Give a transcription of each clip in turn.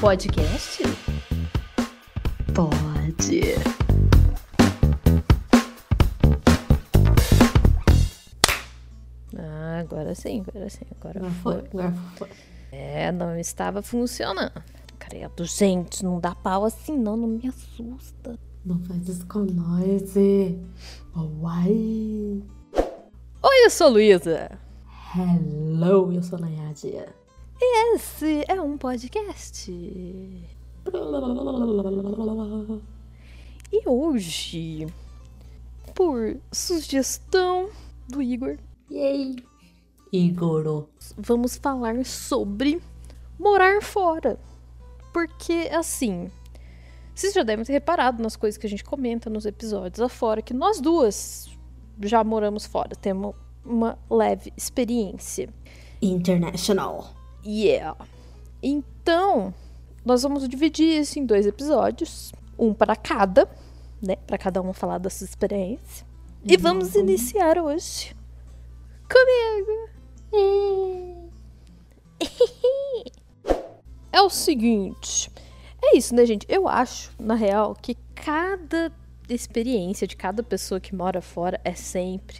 podcast? Pode. Ah, agora sim, agora sim, agora, Agora foi. foi, agora foi. É, não estava funcionando. Credo, gente, não dá pau assim não, não me assusta. Não faz isso com nós. Uai. Oi, eu sou Luísa. Hello, eu sou a Nayadia. Esse é um podcast. E hoje, por sugestão do Igor, Yay. Igoro. vamos falar sobre morar fora. Porque, assim, vocês já devem ter reparado nas coisas que a gente comenta nos episódios afora, que nós duas já moramos fora, temos uma leve experiência. International. Yeah. Então, nós vamos dividir isso em dois episódios, um para cada, né, para cada um falar da sua experiência. E vamos Uhum. iniciar hoje comigo. É o seguinte, é isso, né, gente? Eu acho, na real, que cada experiência de cada pessoa que mora fora é sempre,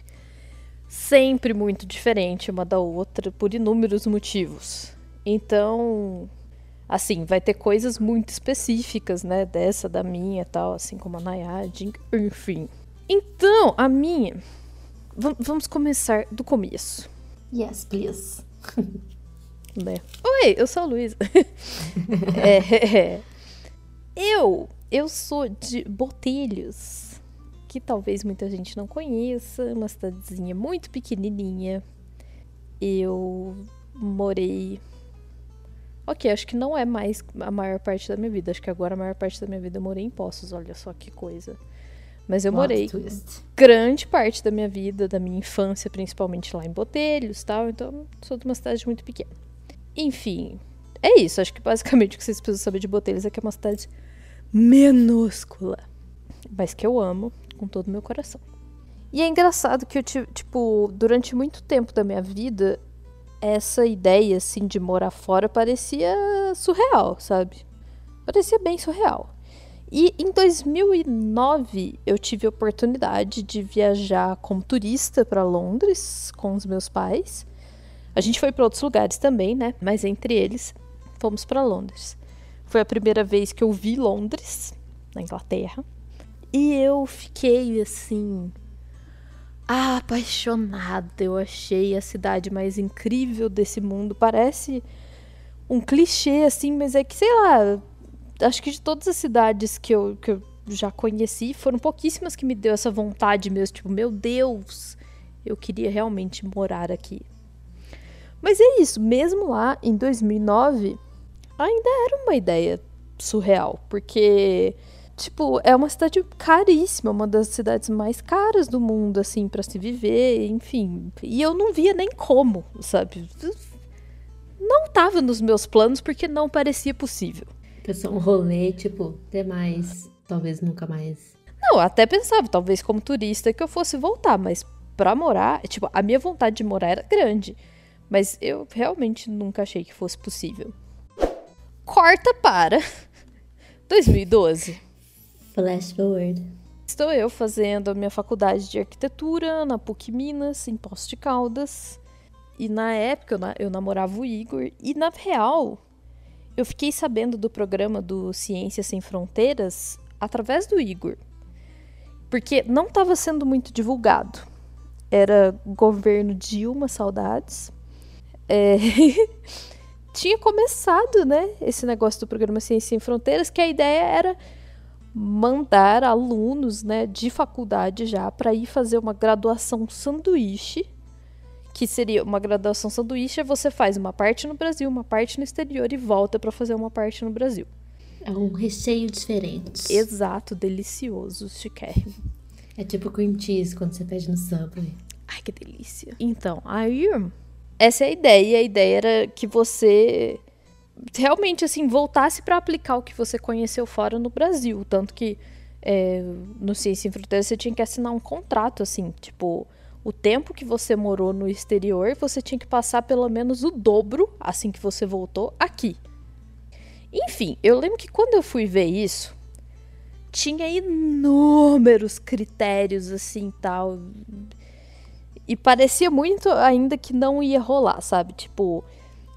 sempre muito diferente uma da outra por inúmeros motivos. Então, assim, vai ter coisas muito específicas, né, dessa, da minha e tal, assim como a Nayade, enfim. Então, a minha, va- vamos começar do começo, Yes, please. né? Oi, eu sou a Luísa. É, eu, eu sou de Botelhos, que talvez muita gente não conheça, uma cidadezinha muito pequenininha. Eu morei. Ok, acho que não é mais a maior parte da minha vida. Acho que agora a maior parte da minha vida eu morei em Poços, olha só que coisa. Mas eu morei Twist. grande parte da minha vida, da minha infância, principalmente lá em Botelhos tal. Então, sou de uma cidade muito pequena. Enfim, é isso. Acho que basicamente o que vocês precisam saber de Botelhos é que é uma cidade minúscula. Mas que eu amo com todo o meu coração. E é engraçado que eu, ti- tipo, durante muito tempo da minha vida, essa ideia, assim, de morar fora parecia surreal, sabe? Parecia bem surreal. E em 2009 eu tive a oportunidade de viajar como turista para Londres com os meus pais. A gente foi para outros lugares também, né? Mas entre eles fomos para Londres. Foi a primeira vez que eu vi Londres, na Inglaterra. E eu fiquei assim apaixonada. Eu achei a cidade mais incrível desse mundo. Parece um clichê assim, mas é que sei lá, acho que de todas as cidades que eu, que eu já conheci, foram pouquíssimas que me deu essa vontade mesmo, tipo, meu Deus, eu queria realmente morar aqui. Mas é isso, mesmo lá em 2009, ainda era uma ideia surreal, porque tipo, é uma cidade caríssima, uma das cidades mais caras do mundo assim para se viver, enfim. E eu não via nem como, sabe? Não tava nos meus planos porque não parecia possível. Pessoal, um rolê, tipo, ter mais. Talvez nunca mais. Não, até pensava, talvez como turista, que eu fosse voltar, mas pra morar, tipo, a minha vontade de morar era grande. Mas eu realmente nunca achei que fosse possível. Corta para 2012. Flash forward. Estou eu fazendo a minha faculdade de arquitetura na PUC Minas, em Poços de Caldas. E na época eu, na- eu namorava o Igor. E na real, eu fiquei sabendo do programa do Ciências Sem Fronteiras através do Igor. Porque não estava sendo muito divulgado. Era governo Dilma, saudades. É, Tinha começado, né, esse negócio do programa Ciências Sem Fronteiras, que a ideia era mandar alunos, né, de faculdade já para ir fazer uma graduação sanduíche, que seria uma graduação sanduíche, você faz uma parte no Brasil, uma parte no exterior e volta para fazer uma parte no Brasil. É um recheio diferente. Exato, delicioso, chiquérrimo. É tipo cream cheese quando você pede no Subway. Ai, que delícia. Então, aí essa é a ideia, a ideia era que você realmente assim voltasse para aplicar o que você conheceu fora no Brasil, tanto que é, no Ciência Sem Fronteiras você tinha que assinar um contrato assim, tipo o tempo que você morou no exterior, você tinha que passar pelo menos o dobro assim que você voltou aqui. Enfim, eu lembro que quando eu fui ver isso, tinha inúmeros critérios assim tal. E parecia muito ainda que não ia rolar, sabe? Tipo,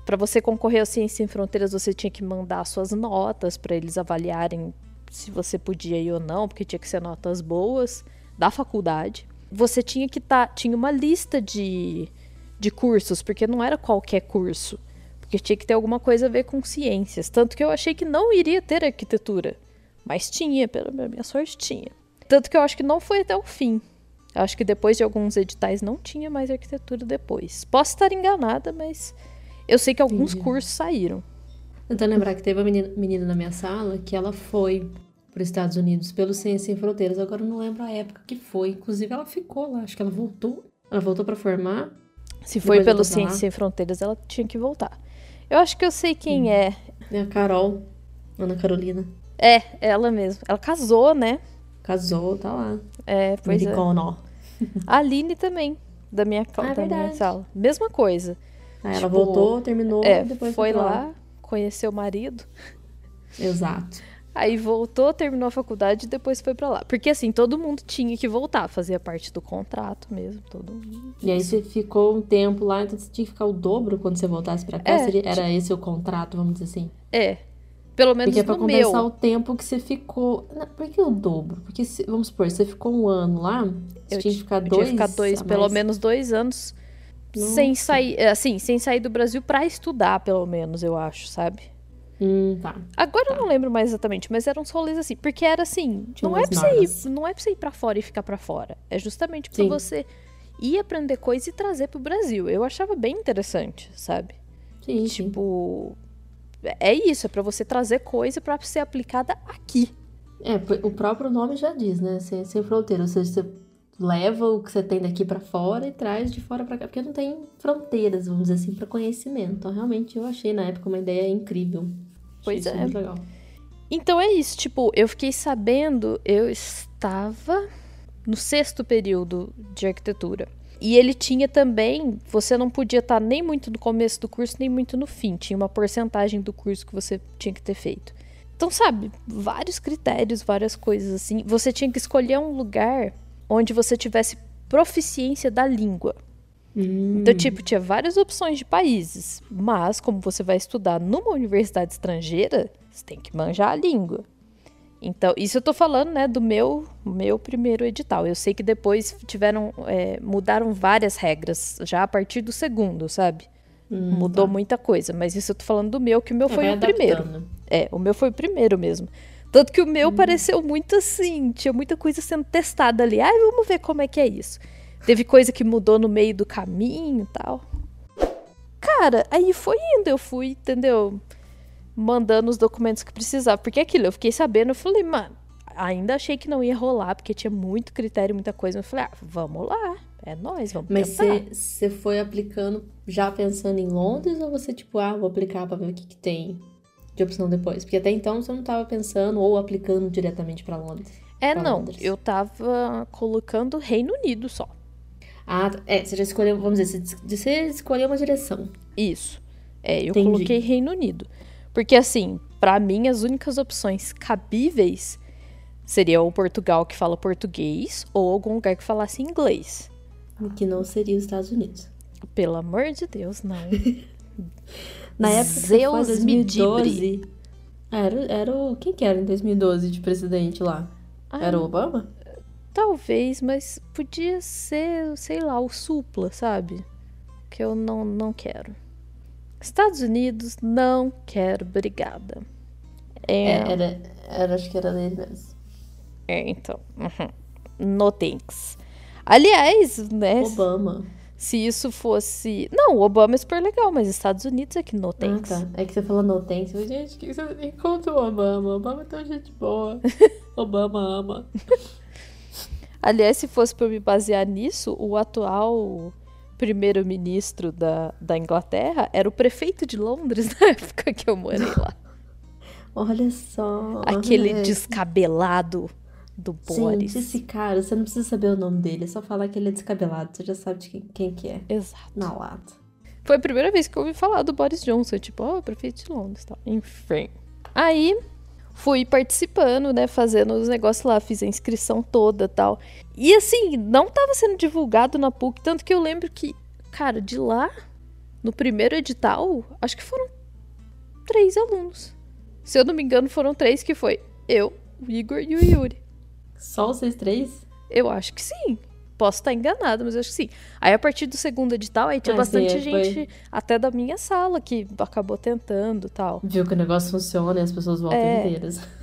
para você concorrer ao Ciência Sem Fronteiras, você tinha que mandar suas notas para eles avaliarem se você podia ir ou não, porque tinha que ser notas boas da faculdade. Você tinha que estar. Tá, tinha uma lista de, de cursos, porque não era qualquer curso. Porque tinha que ter alguma coisa a ver com ciências. Tanto que eu achei que não iria ter arquitetura. Mas tinha, pela minha sorte, tinha. Tanto que eu acho que não foi até o fim. Eu acho que depois de alguns editais não tinha mais arquitetura depois. Posso estar enganada, mas eu sei que alguns Entendi. cursos saíram. Tentando lembrar que teve uma menina, menina na minha sala que ela foi para os Estados Unidos pelo Ciência Sem Fronteiras. Agora eu não lembro a época que foi. Inclusive, ela ficou lá. Acho que ela voltou. Ela voltou para formar. Se foi pelo Ciência Sem Fronteiras, ela tinha que voltar. Eu acho que eu sei quem hum. é. É a Carol. Ana Carolina. É, ela mesmo. Ela casou, né? Casou, tá lá. É, pois Americano. é. A Aline também, da minha, ah, da minha sala. Mesma coisa. Aí tipo, ela voltou, terminou, é, depois foi lá, lá, conheceu o marido. Exato. Aí voltou, terminou a faculdade e depois foi para lá. Porque assim, todo mundo tinha que voltar, fazia parte do contrato mesmo, todo mundo. E aí você ficou um tempo lá, então você tinha que ficar o dobro quando você voltasse para cá? É, Seria, era tipo... esse o contrato, vamos dizer assim? É. Pelo menos Porque é pra compensar meu. o tempo que você ficou. Não, por que o dobro? Porque, se, vamos supor, você ficou um ano lá, você eu tinha que ficar dois. Tinha que ficar dois, pelo menos dois anos. Nossa. Sem sair, assim, sem sair do Brasil para estudar, pelo menos, eu acho, sabe? Hum, tá. Agora tá. eu não lembro mais exatamente, mas eram uns rolês assim. Porque era assim, não é, pra você ir, não é pra você ir pra fora e ficar pra fora. É justamente pra Sim. você ir aprender coisa e trazer pro Brasil. Eu achava bem interessante, sabe? Sim. Tipo. É isso, é pra você trazer coisa para ser aplicada aqui. É, o próprio nome já diz, né? Sem, sem fronteira. Ou seja, você leva o que você tem daqui para fora e traz de fora para cá, porque não tem fronteiras, vamos dizer assim, para conhecimento. Então, realmente, eu achei na época uma ideia incrível. Pois é. Muito legal. Então é isso, tipo, eu fiquei sabendo, eu estava no sexto período de arquitetura. E ele tinha também, você não podia estar nem muito no começo do curso, nem muito no fim. Tinha uma porcentagem do curso que você tinha que ter feito. Então, sabe, vários critérios, várias coisas assim. Você tinha que escolher um lugar onde você tivesse proficiência da língua. Hum. Então, tipo, tinha várias opções de países, mas como você vai estudar numa universidade estrangeira, você tem que manjar a língua. Então, isso eu tô falando, né, do meu, meu primeiro edital. Eu sei que depois tiveram, é, mudaram várias regras, já a partir do segundo, sabe? Hum, Mudou tá. muita coisa, mas isso eu tô falando do meu, que o meu é, foi o primeiro. É, o meu foi o primeiro mesmo. Tanto que o meu hum. pareceu muito assim, tinha muita coisa sendo testada ali. Ai, vamos ver como é que é isso. Teve coisa que mudou no meio do caminho e tal. Cara, aí foi indo, eu fui, entendeu? Mandando os documentos que precisava. Porque aquilo, eu fiquei sabendo, eu falei, mano, ainda achei que não ia rolar, porque tinha muito critério, muita coisa. Eu falei, ah, vamos lá, é nós, vamos Mas você foi aplicando já pensando em Londres ou você, tipo, ah, vou aplicar pra ver o que, que tem de opção depois? Porque até então você não tava pensando ou aplicando diretamente para Londres. É, não, Londres. eu tava colocando Reino Unido só. Ah, é, você já escolheu, vamos dizer, você escolheu uma direção. Isso. É, eu Entendi. coloquei Reino Unido. Porque, assim, para mim, as únicas opções cabíveis seria o Portugal que fala português ou algum lugar que falasse inglês. Que não seria os Estados Unidos. Pelo amor de Deus, não. Na época Zeus de 2012, era, era o. Quem que era em 2012 de presidente lá? Ah, era o Obama? Talvez, mas podia ser, sei lá, o Supla, sabe? Que eu não, não quero. Estados Unidos, não quero, obrigada. É, era, era, acho que era dele mesmo. É, então. Uhum. No thanks. Aliás, né? Obama. Se isso fosse. Não, o Obama é super legal, mas Estados Unidos é que no thanks. Ah, tá. É que você falou no thanks. Eu, gente, que você encontra o Obama? Obama é tão gente boa. Obama ama. Aliás, se fosse para me basear nisso, o atual primeiro-ministro da, da Inglaterra era o prefeito de Londres na época que eu morei lá. Olha só. Aquele descabelado do Boris. Sim, esse cara, você não precisa saber o nome dele, é só falar que ele é descabelado, você já sabe de quem, quem que é. Exato. Na lata. Foi a primeira vez que eu ouvi falar do Boris Johnson, tipo, ó, oh, prefeito de Londres, tal. Enfim. Aí fui participando, né, fazendo os negócios lá, fiz a inscrição toda tal. E assim, não tava sendo divulgado na PUC, tanto que eu lembro que, cara, de lá, no primeiro edital, acho que foram três alunos. Se eu não me engano, foram três, que foi eu, o Igor e o Yuri. Só vocês três? Eu acho que sim. Posso estar enganado, mas eu acho que sim. Aí a partir do segundo edital, aí tinha Ah, bastante sim, gente, foi- até da minha sala, que acabou tentando tal. Viu que o negócio funciona e as pessoas voltam É. inteiras.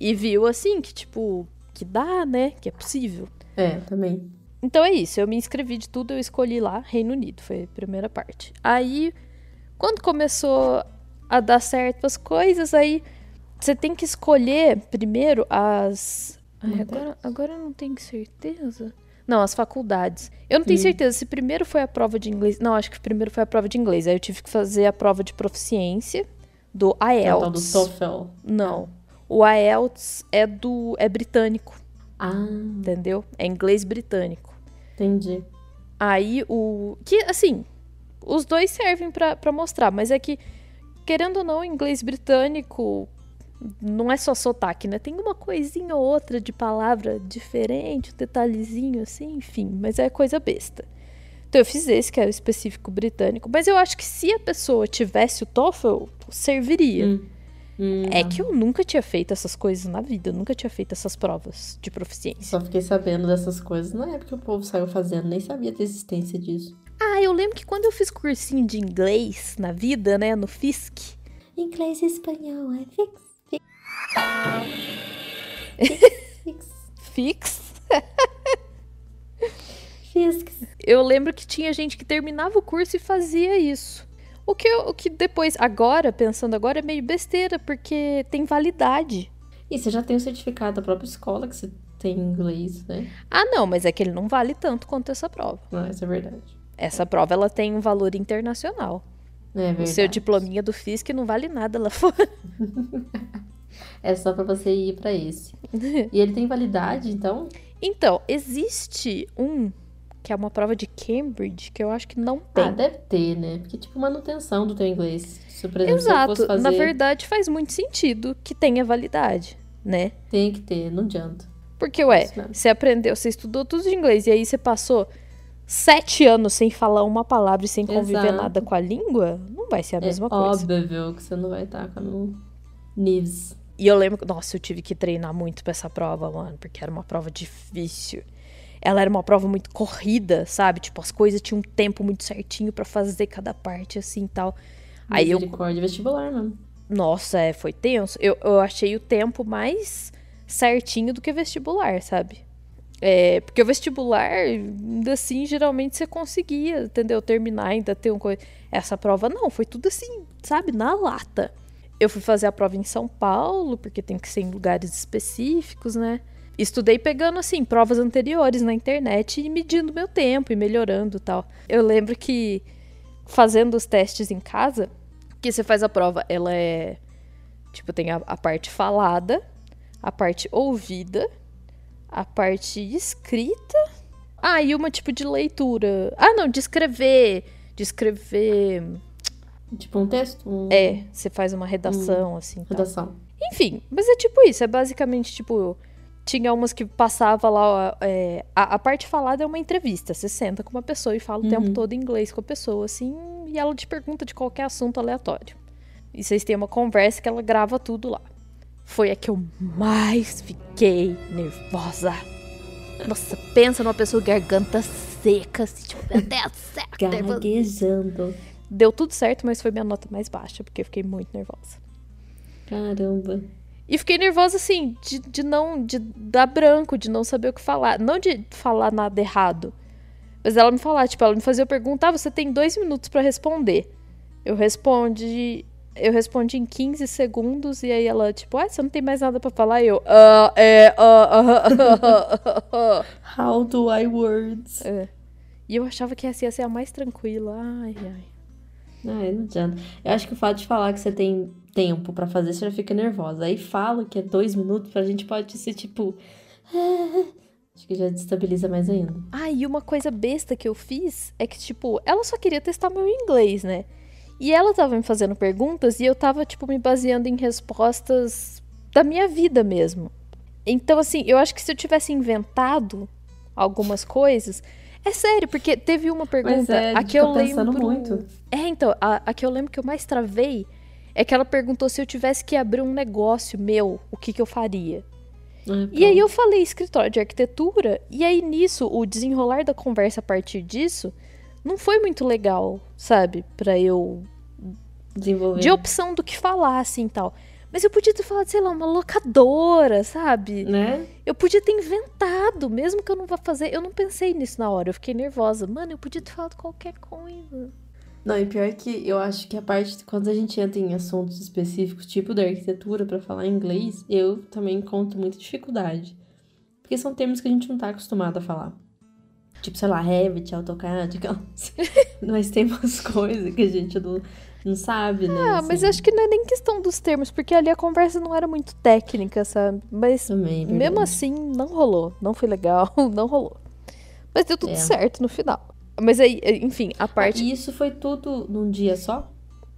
E viu assim que, tipo, que dá, né? Que é possível. É, também. Então é isso, eu me inscrevi de tudo, eu escolhi lá, Reino Unido, foi a primeira parte. Aí, quando começou a dar certo as coisas, aí você tem que escolher primeiro as. Ai, agora, agora eu não tenho certeza. Não, as faculdades. Eu não tenho Hum. certeza se primeiro foi a prova de inglês. Não, acho que primeiro foi a prova de inglês. Aí eu tive que fazer a prova de proficiência do Que é o tal do IELTS. TOEFL. Não. O IELTS é do é britânico, Ah, entendeu? É inglês britânico. entendi. Aí o. Que, assim, os dois servem pra mostrar, mas é que, querendo ou não, o inglês britânico não é só sotaque, né? Tem uma coisinha ou outra de palavra diferente, um detalhezinho assim, enfim, mas é coisa besta. Então eu fiz esse, que era o específico britânico, mas eu acho que se a pessoa tivesse o TOEFL, serviria. Hum. Hum, É não. que eu nunca tinha feito essas coisas na vida, eu nunca tinha feito essas provas de proficiência. Só fiquei sabendo dessas coisas na época que o povo saiu fazendo, nem sabia da existência disso. Ah, eu lembro que quando eu fiz cursinho de inglês na vida, né, no FISC, Inglês e espanhol, é fix. Fix. Fix, eu lembro que tinha gente que terminava o curso e fazia isso. O que, eu- o que depois, agora, pensando agora, é meio besteira, porque tem validade. E você já tem o certificado da própria escola que você tem inglês, né? Ah, não, mas é que ele não vale tanto quanto essa prova. Não, isso é verdade. Essa prova, ela tem um valor internacional. É verdade. O seu diplominha do FISC não vale nada lá fora. É só pra você ir pra esse. E ele tem validade, então? Então, existe um, que é uma prova de Cambridge, que eu acho que não tem. Ah, deve ter, né? Porque, tipo, manutenção do teu inglês. Se, por exemplo, se Exato. fosse fazer, Na verdade, faz muito sentido que tenha validade, né? tem que ter, não adianta. Porque, ué, você aprendeu, você estudou tudo de inglês e aí você passou sete anos sem falar uma palavra e sem conviver Exato. nada com a língua, não vai ser a mesma é coisa. óbvio que você não vai estar com no NIVS. E eu lembro, nossa, eu tive que treinar muito pra essa prova, mano, porque era uma prova difícil. Ela era uma prova muito corrida, sabe? Tipo, as coisas tinham um tempo muito certinho pra fazer cada parte assim e tal. Aí eu vestibular, mesmo. Nossa, é, foi tenso. Eu, eu achei o tempo mais certinho do que vestibular, sabe? É, porque o vestibular, ainda assim, geralmente você conseguia, entendeu? Terminar, ainda ter um coisa. Essa prova não, foi tudo assim, sabe? Na lata. Eu fui fazer a prova em São Paulo, porque tem que ser em lugares específicos, né? Estudei pegando, assim, provas anteriores na internet e medindo meu tempo e melhorando tal. Eu lembro que fazendo os testes em casa, que você faz a prova, ela é. Tipo, tem a, a parte falada, a parte ouvida, a parte escrita. Ah, e uma tipo de leitura. Ah, não, de escrever. De escrever. Tipo um texto? Um... É, você faz uma redação, assim. tal. Redação. Enfim, mas é tipo isso, é basicamente tipo. Tinha umas que passava lá. é, a, a parte falada é uma entrevista. Você senta com uma pessoa e fala o tempo Uhum. todo em inglês com a pessoa, assim, e ela te pergunta de qualquer assunto aleatório. E vocês têm uma conversa que ela grava tudo lá. Foi a que eu mais fiquei nervosa. Nossa, pensa numa pessoa garganta seca, assim, tipo, meu Deus nervoso. Gaguejando. Deu tudo certo, mas foi minha nota mais baixa, porque eu fiquei muito nervosa. Caramba. E fiquei nervosa, assim, de, de não. de dar branco, de não saber o que falar. Não de falar nada errado. Mas ela me falar, tipo, ela me fazia perguntar, ah, você tem dois minutos pra responder. Eu respondi. Eu respondi em 15 segundos e aí ela, tipo, ah, você não tem mais nada pra falar? E eu, ah, é, ah, ah, ah, ah, ah, ah. How do I words? É. E eu achava que essa ia ser a mais tranquila. Ai, ai. Ai, não adianta. Eu acho que o fato de falar que você tem tempo pra fazer, você já fica nervosa. Aí fala que é dois minutos, pra gente pode ser tipo. Acho que já destabiliza mais ainda. Ah, e uma coisa besta que eu fiz é que, tipo, ela só queria testar meu inglês, né? E ela tava me fazendo perguntas e eu tava, tipo, me baseando em respostas da minha vida mesmo. Então, assim, eu acho que se eu tivesse inventado algumas coisas. É sério, porque teve uma pergunta. é, a que eu lembro. muito. É, então, a, a que eu lembro que eu mais travei é que ela perguntou se eu tivesse que abrir um negócio meu, o que, que eu faria. Ah, E aí eu falei escritório de arquitetura, e aí nisso, o desenrolar da conversa a partir disso não foi muito legal, sabe? Pra eu. desenvolver. De opção do que falar, assim e tal. Mas eu podia ter falado, sei lá, uma locadora, sabe? Né? Eu podia ter inventado, mesmo que eu não vá fazer. Eu não pensei nisso na hora, eu fiquei nervosa. Mano, eu podia ter falado qualquer coisa. Não, e pior que eu acho que a parte quando a gente entra em assuntos específicos, tipo da arquitetura, pra falar inglês, eu também encontro muita dificuldade. Porque são termos que a gente não tá acostumado a falar. Tipo, sei lá, Revit, AutoCAD, aquelas... mas tem umas coisas que a gente não, não sabe, né? Ah, mas assim. acho que não é nem questão dos termos, porque ali a conversa não era muito técnica, sabe? Mas Também, mesmo verdade. assim, não rolou. Não foi legal, não rolou. Mas deu tudo É. certo no final. Mas aí, enfim, a parte. E isso foi tudo num dia só?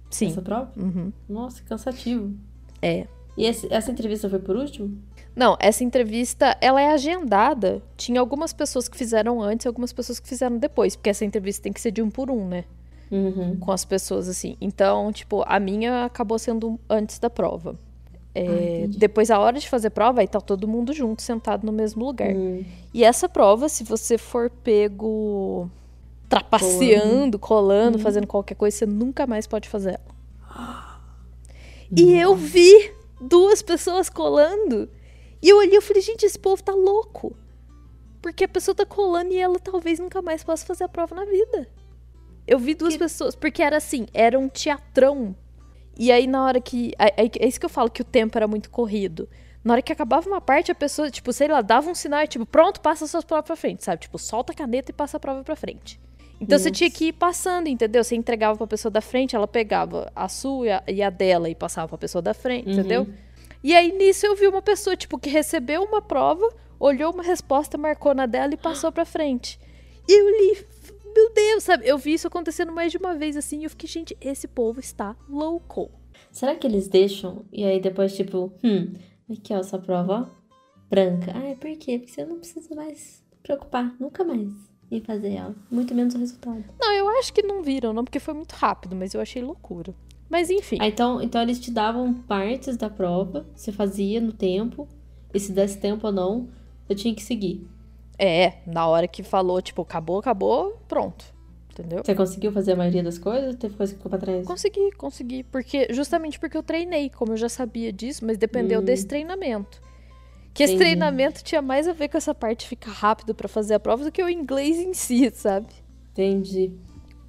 Sim. Essa prova? Uhum. Nossa, cansativo. É. E esse- essa entrevista foi por último? Não, essa entrevista, ela é agendada. Tinha algumas pessoas que fizeram antes e algumas pessoas que fizeram depois. Porque essa entrevista tem que ser de um por um, né? Uhum. Com as pessoas, assim. Então, tipo, a minha acabou sendo antes da prova. É, Ah, depois, a hora de fazer prova, aí tá todo mundo junto, sentado no mesmo lugar. Hum. E essa prova, se você for pego trapaceando, colando, Uhum. fazendo qualquer coisa, você nunca mais pode fazer ela. E eu vi duas pessoas colando. E eu olhei e falei, gente, esse povo tá louco. Porque a pessoa tá colando e ela talvez nunca mais possa fazer a prova na vida. Eu vi duas Que- pessoas, porque era assim, era um teatrão. E aí na hora que. aí- É isso que eu falo, que o tempo era muito corrido. Na hora que acabava uma parte, a pessoa, tipo, sei lá, dava um sinal, tipo, pronto, passa as suas provas pra frente, sabe? Tipo, solta a caneta e passa a prova pra frente. Então você Nossa. tinha que ir passando, entendeu? Você entregava pra pessoa da frente, ela pegava a sua e a, e a dela e passava pra pessoa da frente, Uhum. entendeu? E aí nisso eu vi uma pessoa, tipo, que recebeu uma prova, olhou uma resposta, marcou na dela e passou pra frente. E eu li, meu Deus, sabe? Eu vi isso acontecendo mais de uma vez assim, e eu fiquei, gente, esse povo está louco. Será que eles deixam e aí depois, tipo, hum, aqui ó, essa prova, ó, branca. Ah, por quê? Porque você não precisa mais se preocupar, nunca mais em fazer ela. Muito menos o resultado. Não, eu acho que não viram, não, porque foi muito rápido, mas eu achei loucura. Mas enfim. Ah, então, então eles te davam partes da prova, você fazia no tempo, e se desse tempo ou não, eu tinha que seguir. É, na hora que falou, tipo, acabou, acabou, pronto. Entendeu? Você conseguiu fazer a maioria das coisas ou teve coisa que ficou pra trás? Consegui, consegui. Porque, justamente porque eu treinei, como eu já sabia disso, mas dependeu Hum. desse treinamento. Que esse Entendi. treinamento tinha mais a ver com essa parte de ficar rápido pra fazer a prova do que o inglês em si, sabe? Entendi.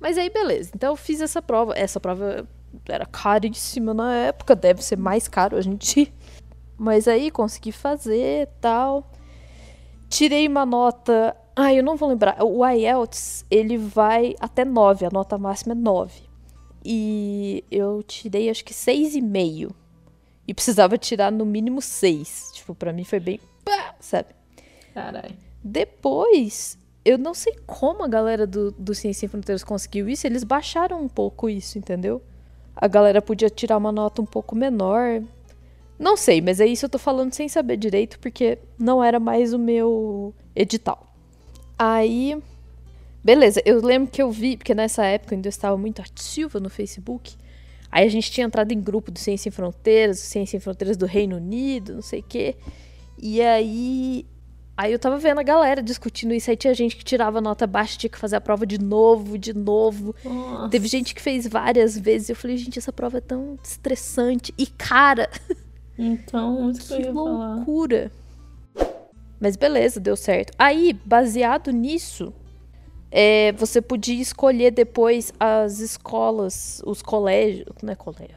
Mas aí, beleza. Então eu fiz essa prova. Essa prova era caríssima na época, deve ser mais caro hoje em dia. Mas aí consegui fazer tal. Tirei uma nota. Ah, eu não vou lembrar. O IELTS, ele vai até 9, a nota máxima é 9. E eu tirei acho que 6,5. E precisava tirar no mínimo 6. Tipo, pra mim foi bem. pá, sabe? Caralho. Depois, eu não sei como a galera do, do Ciência Sem Fronteiras conseguiu isso, eles baixaram um pouco isso, entendeu? A galera podia tirar uma nota um pouco menor. Não sei, mas é isso eu tô falando sem saber direito, porque não era mais o meu edital. Aí, beleza, eu lembro que eu vi, porque nessa época eu ainda estava muito ativa no Facebook. Aí a gente tinha entrado em grupo do Ciência Sem Fronteiras, Ciência Sem Fronteiras do Reino Unido, não sei o quê. E aí Aí eu tava vendo a galera discutindo isso, aí tinha gente que tirava nota baixa, tinha que fazer a prova de novo, de novo. Nossa. Teve gente que fez várias vezes. Eu falei, gente, essa prova é tão estressante e cara, Então, isso que eu que falar. loucura. Mas beleza, deu certo. Aí, baseado nisso, é, você podia escolher depois as escolas, os colégios, não é colégio,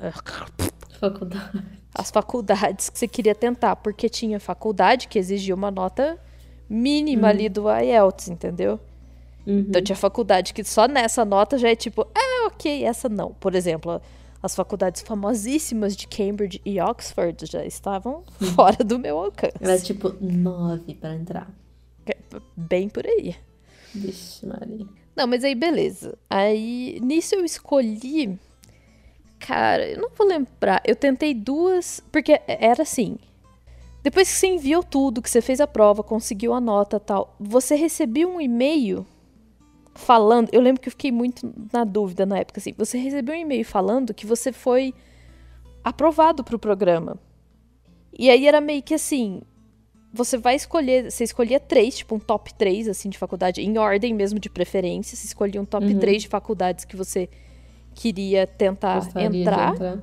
Faculdade. as faculdades que você queria tentar, porque tinha faculdade que exigia uma nota mínima ali do IELTS, entendeu? Uhum. Então tinha faculdade que só nessa nota já é tipo, ah, ok, essa não. Por exemplo, as faculdades famosíssimas de Cambridge e Oxford já estavam fora do meu alcance. Era tipo nove pra entrar. Bem por aí. Vixe, Maria. Não, mas aí beleza. Aí nisso eu escolhi cara, eu não vou lembrar. Eu tentei duas, porque era assim. Depois que você enviou tudo, que você fez a prova, conseguiu a nota tal, você recebeu um e-mail falando. Eu lembro que eu fiquei muito na dúvida na época, assim. Você recebeu um e-mail falando que você foi aprovado para o programa. E aí era meio que assim: você vai escolher, você escolhia três, tipo um top 3, assim, de faculdade, em ordem mesmo de preferência. Você escolhia um top uhum. 3 de faculdades que você queria tentar Gostaria entrar. entrar.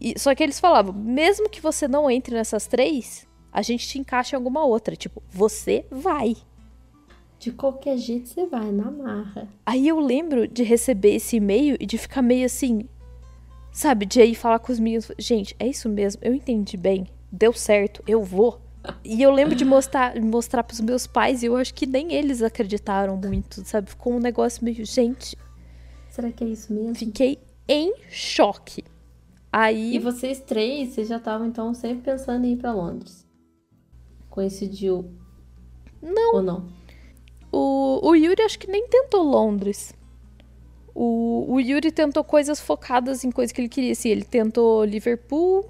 E, só que eles falavam, mesmo que você não entre nessas três, a gente te encaixa em alguma outra. Tipo, você vai. De qualquer jeito você vai, na marra. Aí eu lembro de receber esse e-mail e de ficar meio assim, sabe, de aí falar com os meus, gente, é isso mesmo, eu entendi bem, deu certo, eu vou. E eu lembro de mostrar, mostrar pros meus pais e eu acho que nem eles acreditaram muito, sabe? Ficou um negócio meio, gente. Será que é isso mesmo? Fiquei em choque. Aí. E vocês três, vocês já estavam então sempre pensando em ir para Londres? Coincidiu? Não. Ou não? O, o Yuri acho que nem tentou Londres. O, o Yuri tentou coisas focadas em coisas que ele queria. Assim, ele tentou Liverpool,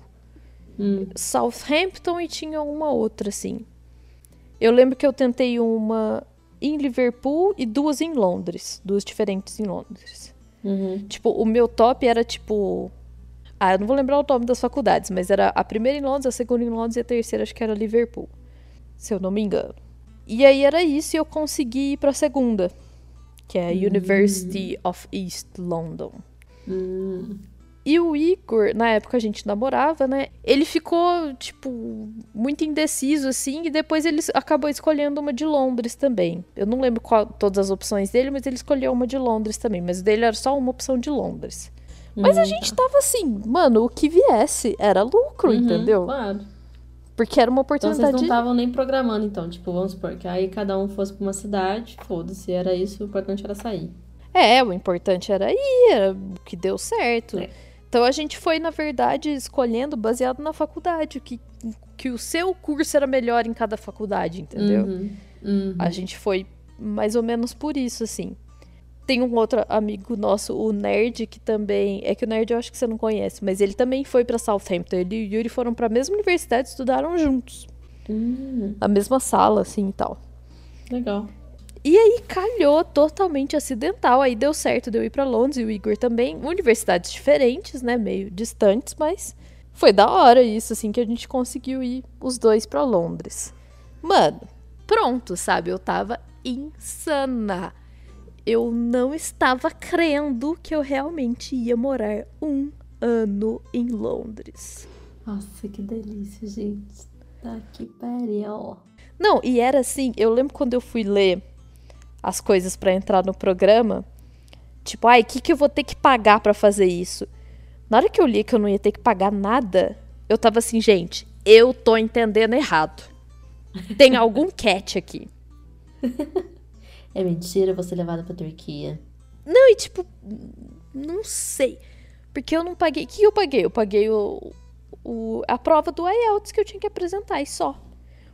hum. Southampton e tinha uma outra, assim. Eu lembro que eu tentei uma em Liverpool e duas em Londres. Duas diferentes em Londres. Uhum. Tipo, o meu top era tipo. Ah, eu não vou lembrar o nome das faculdades, mas era a primeira em Londres, a segunda em Londres e a terceira acho que era Liverpool. Se eu não me engano. E aí era isso e eu consegui ir pra segunda. Que é a University uhum. of East London. Uhum. E o Igor, na época a gente namorava, né? Ele ficou, tipo, muito indeciso, assim, e depois ele acabou escolhendo uma de Londres também. Eu não lembro qual, todas as opções dele, mas ele escolheu uma de Londres também. Mas dele era só uma opção de Londres. Mas a uhum. gente tava assim, mano, o que viesse era lucro, uhum, entendeu? Claro. Porque era uma oportunidade. Então vocês não estavam nem programando, então, tipo, vamos supor que aí cada um fosse pra uma cidade, foda-se, era isso, o importante era sair. É, o importante era ir, era o que deu certo. É. Então a gente foi, na verdade, escolhendo baseado na faculdade, que, que o seu curso era melhor em cada faculdade, entendeu? Uhum, uhum. A gente foi mais ou menos por isso, assim. Tem um outro amigo nosso, o Nerd, que também. É que o Nerd eu acho que você não conhece, mas ele também foi para Southampton. Ele e o Yuri foram para a mesma universidade, estudaram juntos. Uhum. A mesma sala, assim e tal. Legal. E aí calhou totalmente acidental. Aí deu certo de eu ir pra Londres e o Igor também. Universidades diferentes, né? Meio distantes, mas foi da hora isso, assim, que a gente conseguiu ir os dois para Londres. Mano, pronto, sabe? Eu tava insana. Eu não estava crendo que eu realmente ia morar um ano em Londres. Nossa, que delícia, gente. Tá que pariu. Não, e era assim, eu lembro quando eu fui ler as coisas para entrar no programa. Tipo, ai, o que, que eu vou ter que pagar para fazer isso? Na hora que eu li que eu não ia ter que pagar nada, eu tava assim, gente, eu tô entendendo errado. Tem algum catch aqui. É mentira você levada pra Turquia. Não, e tipo, não sei. Porque eu não paguei. O que eu paguei? Eu paguei o, o, a prova do IELTS que eu tinha que apresentar e só.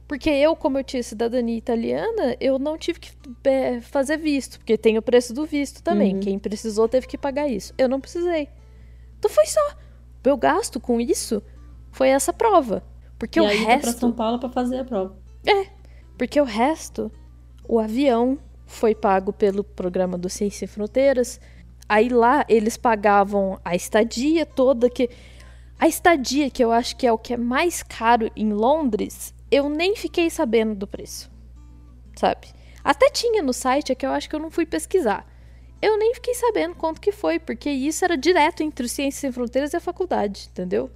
Porque eu, como eu tinha cidadania italiana, eu não tive que é, fazer visto, porque tem o preço do visto também. Uhum. Quem precisou teve que pagar isso. Eu não precisei. Então foi só. Meu gasto com isso foi essa prova. Porque e o aí resto. Pra São Paulo para fazer a prova. É. Porque o resto, o avião foi pago pelo programa do Ciência Sem Fronteiras. Aí lá eles pagavam a estadia toda que a estadia que eu acho que é o que é mais caro em Londres eu nem fiquei sabendo do preço. Sabe? Até tinha no site, é que eu acho que eu não fui pesquisar. Eu nem fiquei sabendo quanto que foi, porque isso era direto entre o Ciências Sem Fronteiras e a faculdade, entendeu?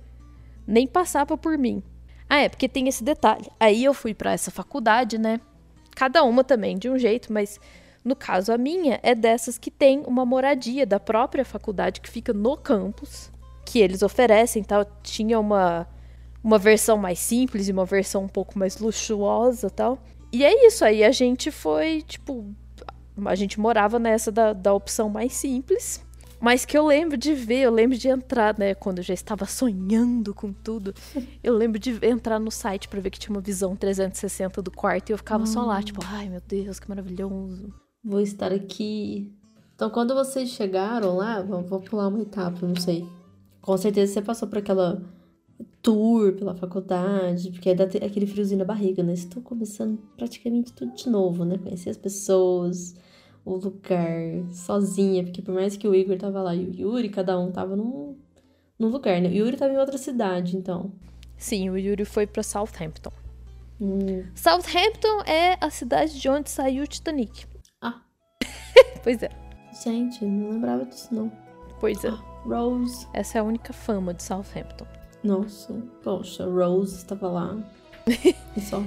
Nem passava por mim. Ah, é, porque tem esse detalhe. Aí eu fui para essa faculdade, né? Cada uma também de um jeito, mas no caso a minha é dessas que tem uma moradia da própria faculdade que fica no campus, que eles oferecem, tal. Tinha uma uma versão mais simples e uma versão um pouco mais luxuosa tal. E é isso, aí a gente foi, tipo, a gente morava nessa da, da opção mais simples. Mas que eu lembro de ver, eu lembro de entrar, né, quando eu já estava sonhando com tudo. Eu lembro de entrar no site para ver que tinha uma visão 360 do quarto e eu ficava só lá, hum. tipo, ai meu Deus, que maravilhoso. Vou estar aqui. Então, quando vocês chegaram lá, vou pular uma etapa, não sei. Com certeza você passou por aquela tour pela faculdade, porque aí dá aquele friozinho na barriga, né? Estou começando praticamente tudo de novo, né? Conhecer as pessoas, o lugar, sozinha, porque por mais que o Igor tava lá e o Yuri, cada um tava num, num lugar, né? O Yuri tava em outra cidade, então. Sim, o Yuri foi para Southampton. Hum. Southampton é a cidade de onde saiu o Titanic. Ah. pois é. Gente, não lembrava disso, não. Pois é. Ah, Rose. Essa é a única fama de Southampton. Nossa, poxa, Rose estava lá. E só.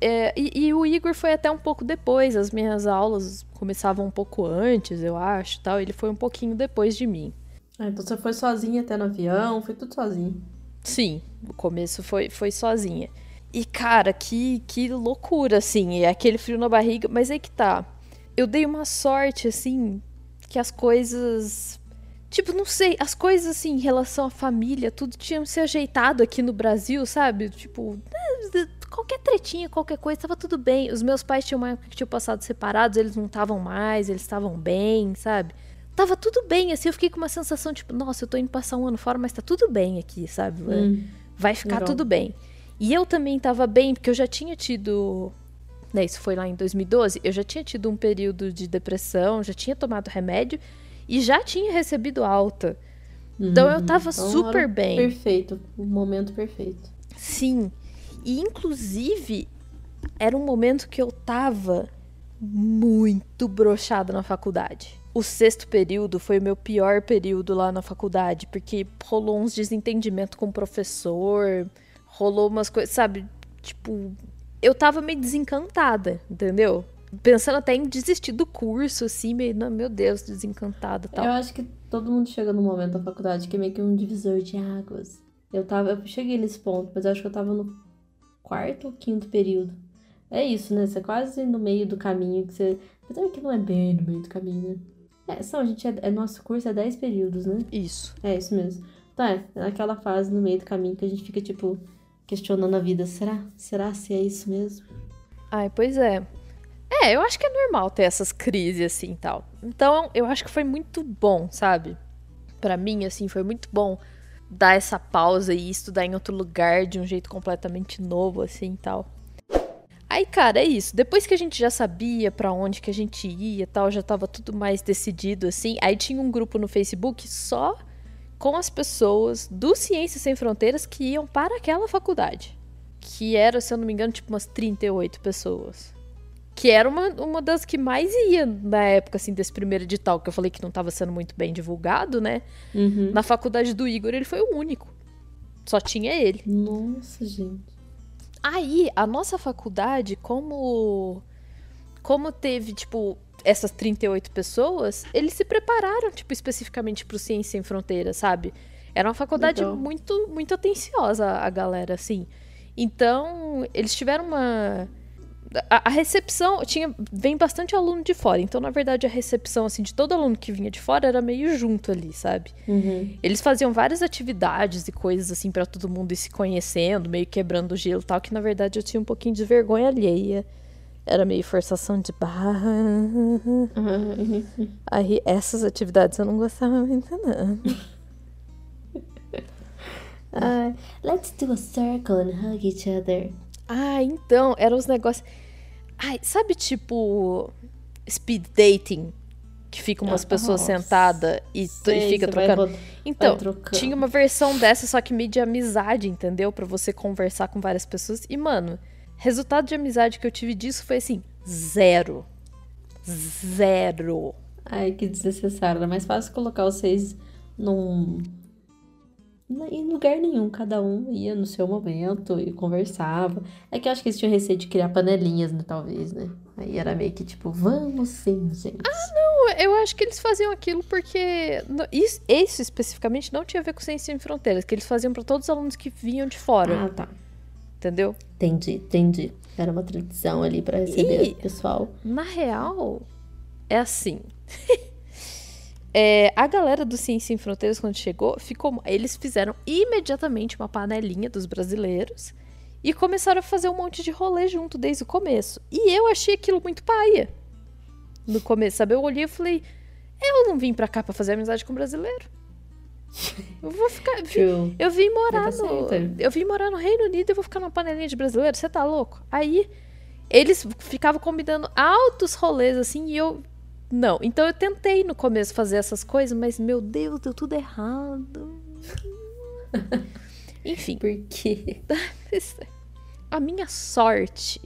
É, e, e, o Igor foi até um pouco depois. As minhas aulas começavam um pouco antes, eu acho, tal. Ele foi um pouquinho depois de mim. Ah, então você foi sozinha até no avião, foi tudo sozinho. Sim, o começo foi, foi sozinha. E, cara, que, que loucura, assim. É aquele frio na barriga. Mas aí que tá. Eu dei uma sorte, assim, que as coisas. Tipo, não sei, as coisas assim, em relação à família, tudo tinha se ajeitado aqui no Brasil, sabe? Tipo, qualquer tretinha, qualquer coisa, tava tudo bem. Os meus pais tinham uma época que tinham passado separados, eles não estavam mais, eles estavam bem, sabe? Tava tudo bem, assim, eu fiquei com uma sensação, tipo, nossa, eu tô indo passar um ano fora, mas tá tudo bem aqui, sabe? Hum, Vai ficar legal. tudo bem. E eu também tava bem, porque eu já tinha tido. Né, isso foi lá em 2012. Eu já tinha tido um período de depressão, já tinha tomado remédio e já tinha recebido alta. Então eu tava Então, super bem. Perfeito, o momento perfeito. Sim. E inclusive era um momento que eu tava muito brochada na faculdade. O sexto período foi o meu pior período lá na faculdade, porque rolou uns desentendimento com o professor, rolou umas coisas, sabe? Tipo, eu tava meio desencantada, entendeu? Pensando até em desistir do curso, assim, meio, não, meu Deus, desencantada tal. Eu acho que todo mundo chega num momento da faculdade que é meio que um divisor de águas. Eu tava, eu cheguei nesse ponto, mas eu acho que eu tava no quarto ou quinto período. É isso, né? Você é quase no meio do caminho que você. Apesar que não é bem no meio do caminho, né? É, são, a gente é, é- nosso curso é 10 períodos, né? Isso. É isso mesmo. Então é, é naquela fase no meio do caminho que a gente fica, tipo, questionando a vida. Será? Será se é isso mesmo? Ai, pois é. É, eu acho que é normal ter essas crises assim e tal. Então, eu acho que foi muito bom, sabe? Pra mim, assim, foi muito bom dar essa pausa e estudar em outro lugar de um jeito completamente novo, assim tal. Aí, cara, é isso. Depois que a gente já sabia pra onde que a gente ia tal, já tava tudo mais decidido, assim. Aí tinha um grupo no Facebook só com as pessoas do Ciências Sem Fronteiras que iam para aquela faculdade. Que era, se eu não me engano, tipo umas 38 pessoas. Que era uma, uma das que mais ia na época, assim, desse primeiro edital, que eu falei que não tava sendo muito bem divulgado, né? Uhum. Na faculdade do Igor, ele foi o único. Só tinha ele. Nossa, gente. Aí, a nossa faculdade, como como teve, tipo, essas 38 pessoas, eles se prepararam, tipo, especificamente pro Ciência Sem Fronteiras, sabe? Era uma faculdade Legal. muito muito atenciosa a galera, assim. Então, eles tiveram uma a, a recepção tinha vem bastante aluno de fora. Então, na verdade, a recepção assim de todo aluno que vinha de fora era meio junto ali, sabe? Uhum. Eles faziam várias atividades e coisas assim pra todo mundo ir se conhecendo, meio quebrando o gelo e tal, que na verdade eu tinha um pouquinho de vergonha alheia. Era meio forçação de barra. Uhum. Aí essas atividades eu não gostava muito, não. Ah, let's do a circle and hug each other. Ah, então, eram os negócios. Ai, sabe tipo speed dating? Que fica umas Ah, pessoas sentadas e, e fica vai trocando. ro- Então, vai trocando. tinha uma versão dessa, só que meio de amizade, entendeu? Pra você conversar com várias pessoas. E, mano, resultado de amizade que eu tive disso foi assim: zero. Zero. Ai, que desnecessário. Era mais fácil colocar vocês num. Em lugar nenhum, cada um ia no seu momento e conversava. É que eu acho que eles tinham receio de criar panelinhas, né? Talvez, né? Aí era meio que tipo, vamos sim, gente. Eu acho que eles faziam aquilo porque. Isso, isso especificamente não tinha a ver com Ciência Sem Fronteiras, que eles faziam pra todos os alunos que vinham de fora, Ah, tá. entendeu? Entendi, entendi. Era uma tradição ali pra receber E- o pessoal. Na real, é assim. É, a galera do Ciência Sem Fronteiras, quando chegou, ficou. Eles fizeram imediatamente uma panelinha dos brasileiros e começaram a fazer um monte de rolê junto desde o começo. E eu achei aquilo muito paia. No começo, sabe? Eu olhei e falei: eu não vim pra cá pra fazer amizade com brasileiro. Eu vou ficar. Eu vim morar no. Eu vim morar no Reino Unido e vou ficar numa panelinha de brasileiro. Você tá louco? Aí eles ficavam combinando altos rolês assim e eu. Não. Então eu tentei no começo fazer essas coisas, mas meu Deus, deu tudo errado. Enfim. Por quê? A minha sorte.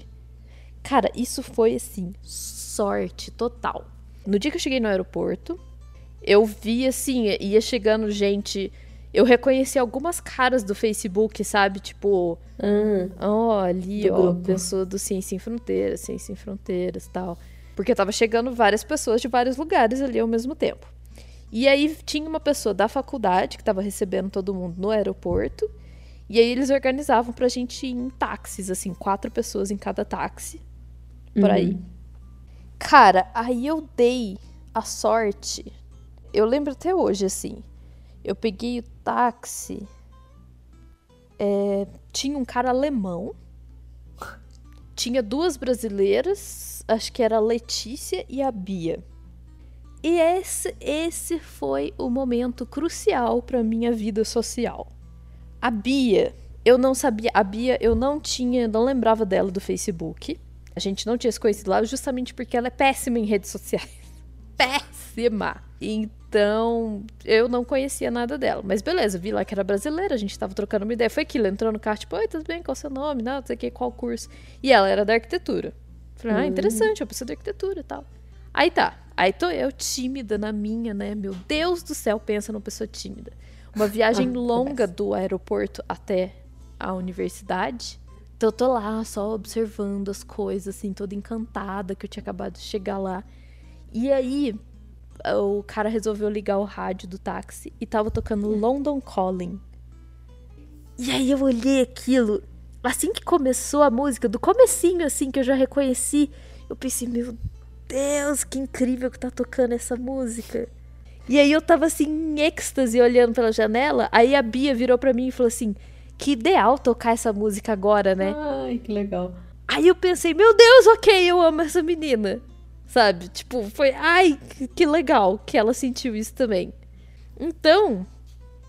Cara, isso foi assim, sorte total. No dia que eu cheguei no aeroporto, eu vi assim, ia chegando gente. Eu reconheci algumas caras do Facebook, sabe? Tipo, hum, ó, ali, ó, grupo. pessoa do Ciência Sem Fronteiras, Ciência Sem Fronteiras tal. Porque tava chegando várias pessoas de vários lugares ali ao mesmo tempo. E aí tinha uma pessoa da faculdade que tava recebendo todo mundo no aeroporto. E aí eles organizavam pra gente ir em táxis, assim, quatro pessoas em cada táxi. Por uhum. aí. Cara, aí eu dei a sorte eu lembro até hoje, assim. Eu peguei o táxi. É, tinha um cara alemão. Tinha duas brasileiras. Acho que era a Letícia e a Bia. E esse, esse foi o momento crucial para minha vida social. A Bia, eu não sabia. A Bia, eu não tinha, não lembrava dela do Facebook. A gente não tinha se conhecido lá justamente porque ela é péssima em redes sociais. Péssima! Então, eu não conhecia nada dela. Mas beleza, vi lá que era brasileira, a gente tava trocando uma ideia. Foi aquilo, entrou no carro, tipo, oi, tudo bem? Qual o seu nome? Não, não sei o que, qual curso. E ela era da arquitetura. Falei, ah, hum. interessante, eu preciso de arquitetura e tal. Aí tá, aí tô eu tímida na minha, né? Meu Deus do céu, pensa numa pessoa tímida. Uma viagem ah, longa do aeroporto até a universidade. Então eu tô lá só observando as coisas, assim, toda encantada que eu tinha acabado de chegar lá. E aí, o cara resolveu ligar o rádio do táxi e tava tocando London Calling. E aí eu olhei aquilo, assim que começou a música, do comecinho assim que eu já reconheci, eu pensei, meu Deus, que incrível que tá tocando essa música. E aí eu tava assim em êxtase olhando pela janela, aí a Bia virou para mim e falou assim: "Que ideal tocar essa música agora, né?" Ai, que legal. Aí eu pensei: "Meu Deus, OK, eu amo essa menina." Sabe? Tipo, foi. Ai, que legal que ela sentiu isso também. Então,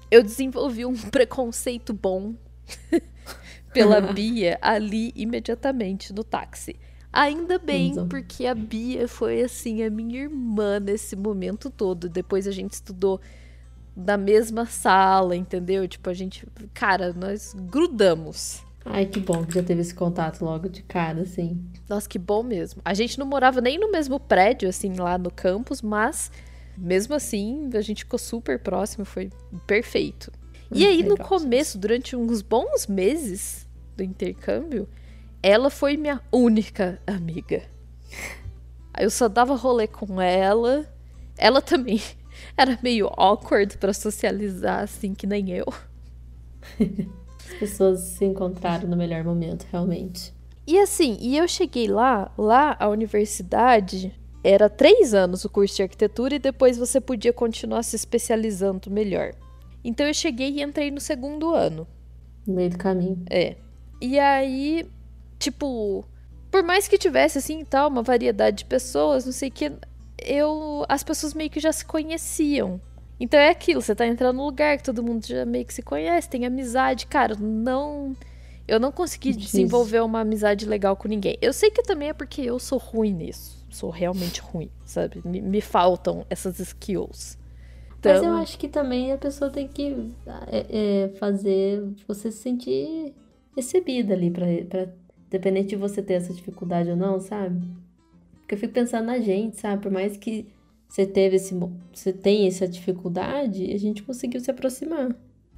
eu desenvolvi um preconceito bom pela Bia ali imediatamente no táxi. Ainda bem, porque a Bia foi assim, a minha irmã nesse momento todo. Depois a gente estudou na mesma sala, entendeu? Tipo, a gente. Cara, nós grudamos. Ai, que bom que já teve esse contato logo de cara, assim. Nossa, que bom mesmo. A gente não morava nem no mesmo prédio, assim, lá no campus, mas mesmo assim a gente ficou super próximo, foi perfeito. e aí, no começo, durante uns bons meses do intercâmbio, ela foi minha única amiga. Eu só dava rolê com ela. Ela também era meio awkward para socializar, assim, que nem eu. As pessoas se encontraram no melhor momento, realmente. E assim, e eu cheguei lá, lá a universidade era três anos o curso de arquitetura e depois você podia continuar se especializando melhor. Então eu cheguei e entrei no segundo ano. No meio do caminho. É. E aí, tipo, por mais que tivesse assim e tal, uma variedade de pessoas, não sei o que, eu. As pessoas meio que já se conheciam. Então é aquilo, você tá entrando num lugar que todo mundo já meio que se conhece, tem amizade. Cara, não. Eu não consegui desenvolver uma amizade legal com ninguém. Eu sei que também é porque eu sou ruim nisso. Sou realmente ruim, sabe? Me, me faltam essas skills. Então... Mas eu então acho que também a pessoa tem que é, é, fazer você se sentir recebida ali, pra, pra, dependente de você ter essa dificuldade ou não, sabe? Porque eu fico pensando na gente, sabe? Por mais que você teve esse. Você tem essa dificuldade, a gente conseguiu se aproximar.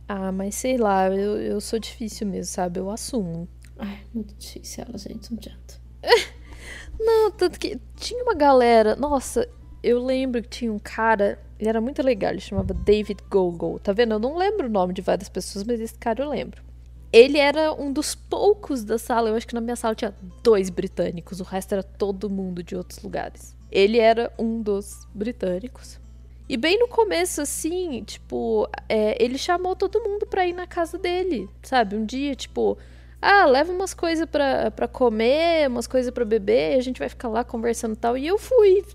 Ah, mas sei lá, eu, eu sou difícil mesmo, sabe? Eu assumo. Ai, muito difícil ela, gente, não adianta. não, tanto que tinha uma galera. Nossa, eu lembro que tinha um cara. Ele era muito legal, ele chamava David Gogo. Tá vendo? Eu não lembro o nome de várias pessoas, mas esse cara eu lembro. Ele era um dos poucos da sala. Eu acho que na minha sala tinha dois britânicos, o resto era todo mundo de outros lugares. Ele era um dos britânicos. E bem no começo, assim, tipo, é, ele chamou todo mundo pra ir na casa dele, sabe? Um dia, tipo, ah, leva umas coisas pra, pra comer, umas coisas pra beber, e a gente vai ficar lá conversando e tal. E eu fui.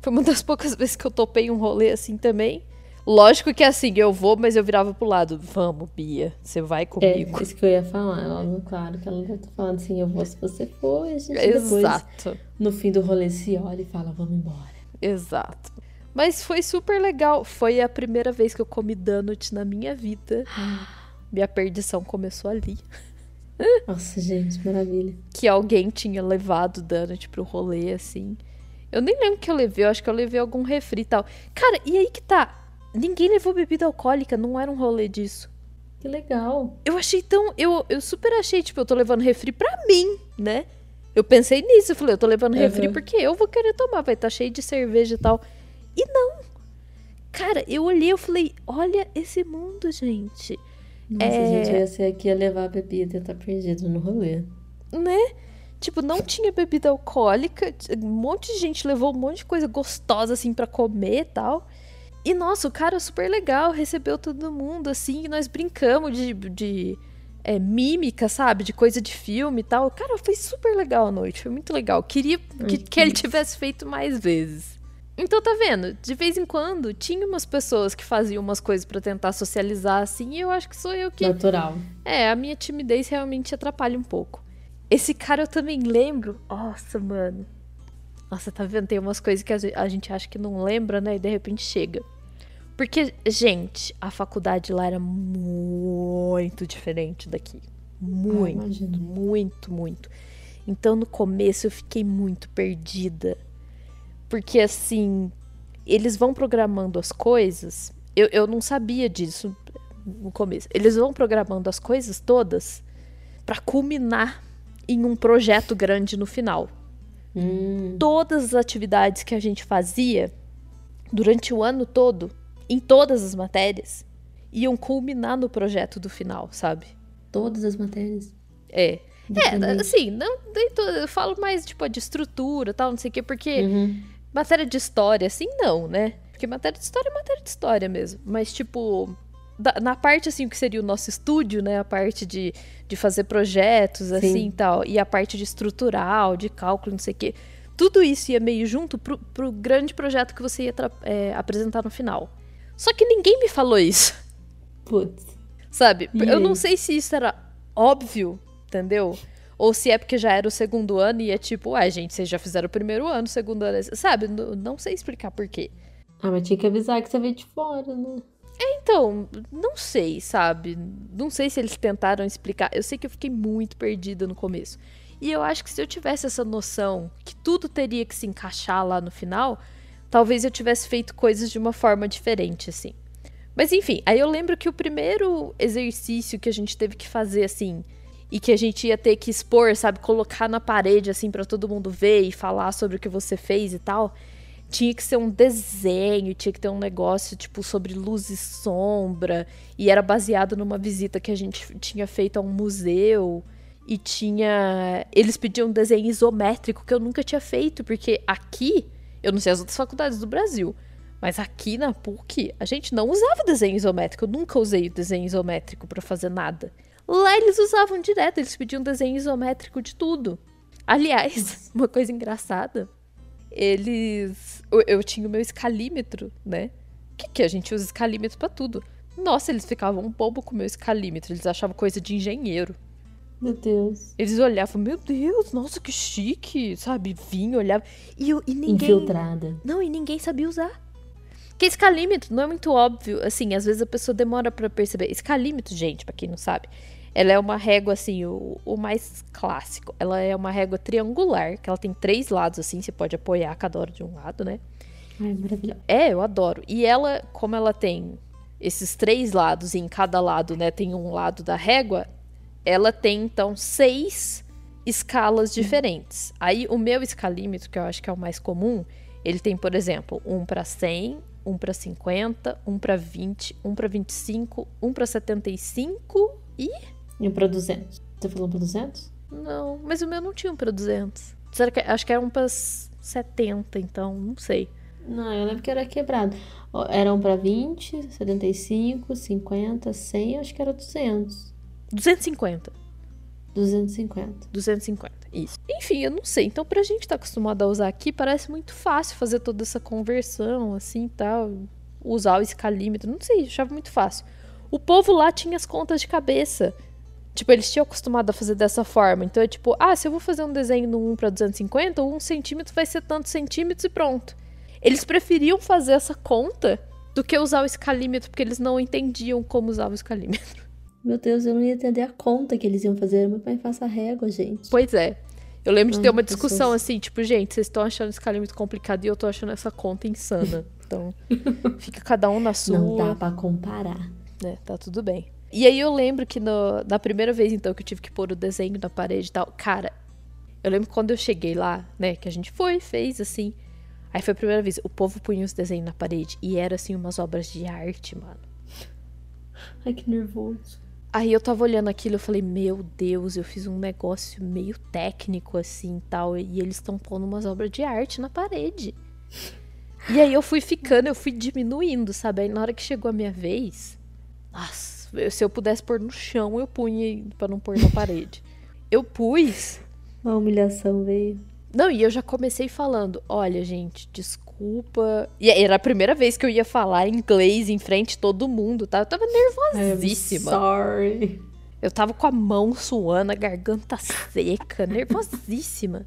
Foi uma das poucas vezes que eu topei um rolê assim também. Lógico que assim, eu vou, mas eu virava pro lado. Vamos, Bia, você vai É, comigo. isso que eu ia falar. É óbvio, claro que ela deve estar falando assim, eu vou se você for, a gente depois, Exato. no fim do rolê, se olha e fala, vamos embora. Exato. Mas foi super legal. Foi a primeira vez que eu comi donut na minha vida. Minha perdição começou ali. Nossa, gente, maravilha. Que alguém tinha levado donut pro rolê, assim. Eu nem lembro que eu levei, eu acho que eu levei algum refri e tal. Cara, e aí que tá? Ninguém levou bebida alcoólica, não era um rolê disso. Que legal. Eu achei tão. Eu, eu super achei, tipo, eu tô levando refri pra mim, né? Eu pensei nisso, eu falei, eu tô levando refri Uhum. porque eu vou querer tomar, vai estar cheio de cerveja e tal. E não! Cara, eu olhei, eu falei, olha esse mundo, gente. Nossa, É. gente, eu ia ser aqui a levar a bebida e tá perdido no rolê. Né? Tipo, não tinha bebida alcoólica, um monte de gente levou um monte de coisa gostosa, assim, pra comer e tal. E, nossa, o cara super legal, recebeu todo mundo, assim, e nós brincamos de, de é, mímica, sabe? De coisa de filme e tal. Cara, foi super legal a noite, foi muito legal. Queria que, que ele tivesse feito mais vezes. Então, tá vendo? De vez em quando, tinha umas pessoas que faziam umas coisas pra tentar socializar, assim, e eu acho que sou eu que Natural. é, a minha timidez realmente atrapalha um pouco. Esse cara eu também lembro. Nossa, mano. Nossa, tá vendo? Tem umas coisas que a gente acha que não lembra, né? E de repente chega. Porque, gente, a faculdade lá era muito diferente daqui. Muito, imagino. muito, muito. Então no começo eu fiquei muito perdida. Porque assim, eles vão programando as coisas. Eu, eu não sabia disso no começo. Eles vão programando as coisas todas pra culminar em um projeto grande no final. Hum, Todas as atividades que a gente fazia durante o ano todo, em todas as matérias, iam culminar no projeto do final, sabe? todas as matérias. É. É, assim, não, nem eu falo mais, tipo, de estrutura tal, não sei o quê, porque Uhum. matéria de história, assim, não, né? Porque matéria de história é matéria de história mesmo. Mas, tipo, da- na parte, assim, o que seria o nosso estúdio, né? A parte de, de fazer projetos, assim, e tal. E a parte de estrutural, de cálculo, não sei o quê. Tudo isso ia meio junto pro, pro grande projeto que você ia é, apresentar no final. Só que ninguém me falou isso. Putz. Sabe? E eu não aí? sei se isso era óbvio, entendeu? Ou se é porque já era o segundo ano e é tipo, ué, gente, vocês já fizeram o primeiro ano, o segundo ano. é- Sabe? N- Não sei explicar por quê. Ah, mas tinha que avisar que você veio de fora, né? Então, não sei, sabe? Não sei se eles tentaram explicar. Eu sei que eu fiquei muito perdida no começo. E eu acho que se eu tivesse essa noção que tudo teria que se encaixar lá no final, talvez eu tivesse feito coisas de uma forma diferente, assim. Mas enfim, aí eu lembro que o primeiro exercício que a gente teve que fazer, assim, e que a gente ia ter que expor, sabe, colocar na parede, assim, pra todo mundo ver e falar sobre o que você fez e tal, tinha que ser um desenho, tinha que ter um negócio, tipo, sobre luz e sombra, e era baseado numa visita que a gente tinha feito a um museu. E tinha. Eles pediam um desenho isométrico que eu nunca tinha feito, porque aqui, eu não sei as outras faculdades do Brasil, mas aqui na PUC, a gente não usava desenho isométrico. Eu nunca usei desenho isométrico pra fazer nada. Lá eles usavam direto, eles pediam desenho isométrico de tudo. Aliás, uma coisa engraçada, eles. Eu, eu tinha o meu escalímetro, né? Que que a gente usa escalímetro pra tudo. Nossa, eles ficavam um bobo com o meu escalímetro, eles achavam coisa de engenheiro. Meu Deus. Eles olhavam, meu Deus, nossa, que chique, sabe? Vinha, olhava. E, e ninguém. Infiltrada. Não, e ninguém sabia usar. Porque escalímetro não é muito óbvio, assim, às vezes a pessoa demora pra perceber. Escalímetro, gente, pra quem não sabe, ela é uma régua, assim, o, o mais clássico. Ela é uma régua triangular, que ela tem três lados, assim, você pode apoiar cada hora de um lado, né? Ai, maravilhoso. É, eu adoro. E ela, como ela tem esses três lados e em cada lado, né, tem um lado da régua, ela tem então seis escalas diferentes. Aí o meu escalímetro, que eu acho que é o mais comum, ele tem, por exemplo, um para 100, um para 50, um para 20, um para 25, um para 75 e E pra 200? Você falou pra 200? não, mas o meu não tinha um para 200. Será que acho que era um para 70, então, não sei. Não, eu lembro que era quebrado. Ó, Eram pra 20, 75, 50, 100, acho que era 200. 250. 250. 250, isso. Enfim, eu não sei. Então, pra gente estar acostumado a usar aqui, parece muito fácil fazer toda essa conversão, assim, tal. usar o escalímetro, não sei, achava muito fácil. O povo lá tinha as contas de cabeça. Tipo, eles tinham acostumado a fazer dessa forma. Então é tipo, ah, se eu vou fazer um desenho no 1 para 250, o 1 centímetro vai ser tantos centímetros e pronto. Eles preferiam fazer essa conta do que usar o escalímetro, porque eles não entendiam como usar o escalímetro. Meu Deus, eu não ia entender a conta que eles iam fazer. Meu pai faça a régua, gente. Pois é. Eu lembro de ter uma discussão pessoas... assim, tipo, gente, vocês estão achando esse escalímetro complicado e eu tô achando essa conta insana. Então, fica cada um na sua. Não dá pra comparar. É, tá tudo bem. E aí eu lembro que no, na primeira vez, então, que eu tive que pôr o desenho na parede e tal, cara, eu lembro quando eu cheguei lá, né, que a gente foi, fez assim. Aí foi a primeira vez, o povo punha os desenhos na parede e era assim umas obras de arte, mano. Ai, que nervoso. Aí eu tava olhando aquilo, eu falei, meu Deus, eu fiz um negócio meio técnico assim, tal, e eles estão pondo umas obras de arte na parede. E aí eu fui ficando, eu fui diminuindo, sabe? Aí na hora que chegou a minha vez, nossa, se eu pudesse pôr no chão, eu punha para não pôr na parede. Eu pus. A humilhação veio. Não, e eu já comecei falando: olha, gente, desculpa. E era a primeira vez que eu ia falar inglês em frente a todo mundo, tá? Eu tava nervosíssima. I'm sorry. Eu tava com a mão suando, a garganta seca, nervosíssima.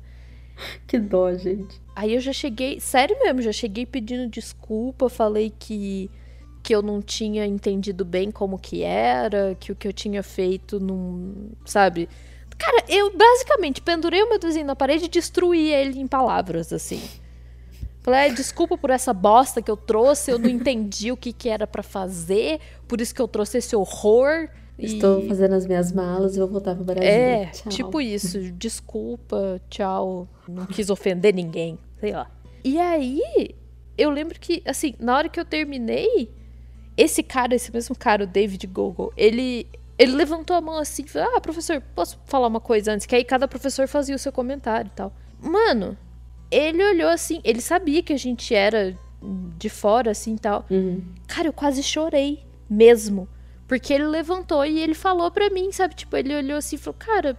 Que dó, gente. Aí eu já cheguei, sério mesmo, já cheguei pedindo desculpa, falei que que eu não tinha entendido bem como que era, que o que eu tinha feito não. Sabe? Cara, eu basicamente pendurei o meu desenho na parede e destruí ele em palavras, assim. Falei, desculpa por essa bosta que eu trouxe, eu não entendi o que, que era para fazer, por isso que eu trouxe esse horror. Estou e... fazendo as minhas malas e vou voltar pro Brasil. É, tchau. tipo isso, desculpa, tchau, não quis ofender ninguém, sei lá. E aí, eu lembro que, assim, na hora que eu terminei, esse cara, esse mesmo cara, o David Google, ele, ele levantou a mão assim e falou: Ah, professor, posso falar uma coisa antes? Que aí cada professor fazia o seu comentário e tal. Mano, ele olhou assim, ele sabia que a gente era de fora, assim e tal. Uhum. Cara, eu quase chorei mesmo. Porque ele levantou e ele falou pra mim, sabe? Tipo, ele olhou assim e falou: Cara,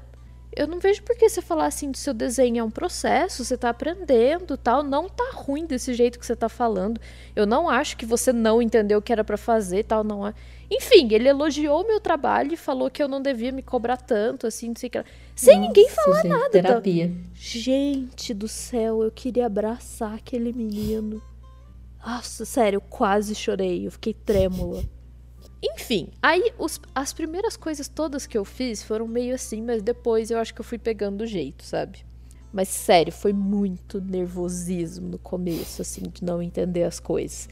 eu não vejo por que você falar assim do seu desenho é um processo, você tá aprendendo, tal, não tá ruim desse jeito que você tá falando. Eu não acho que você não entendeu o que era para fazer, tal, não é. Enfim, ele elogiou o meu trabalho e falou que eu não devia me cobrar tanto, assim, não sei o que. Sem Nossa, ninguém falar gente, nada. Tá? Terapia. Tá? Gente do céu, eu queria abraçar aquele menino. Nossa, sério, eu quase chorei, eu fiquei trêmula. Enfim, aí os, as primeiras coisas todas que eu fiz foram meio assim, mas depois eu acho que eu fui pegando o jeito, sabe? Mas sério, foi muito nervosismo no começo, assim, de não entender as coisas.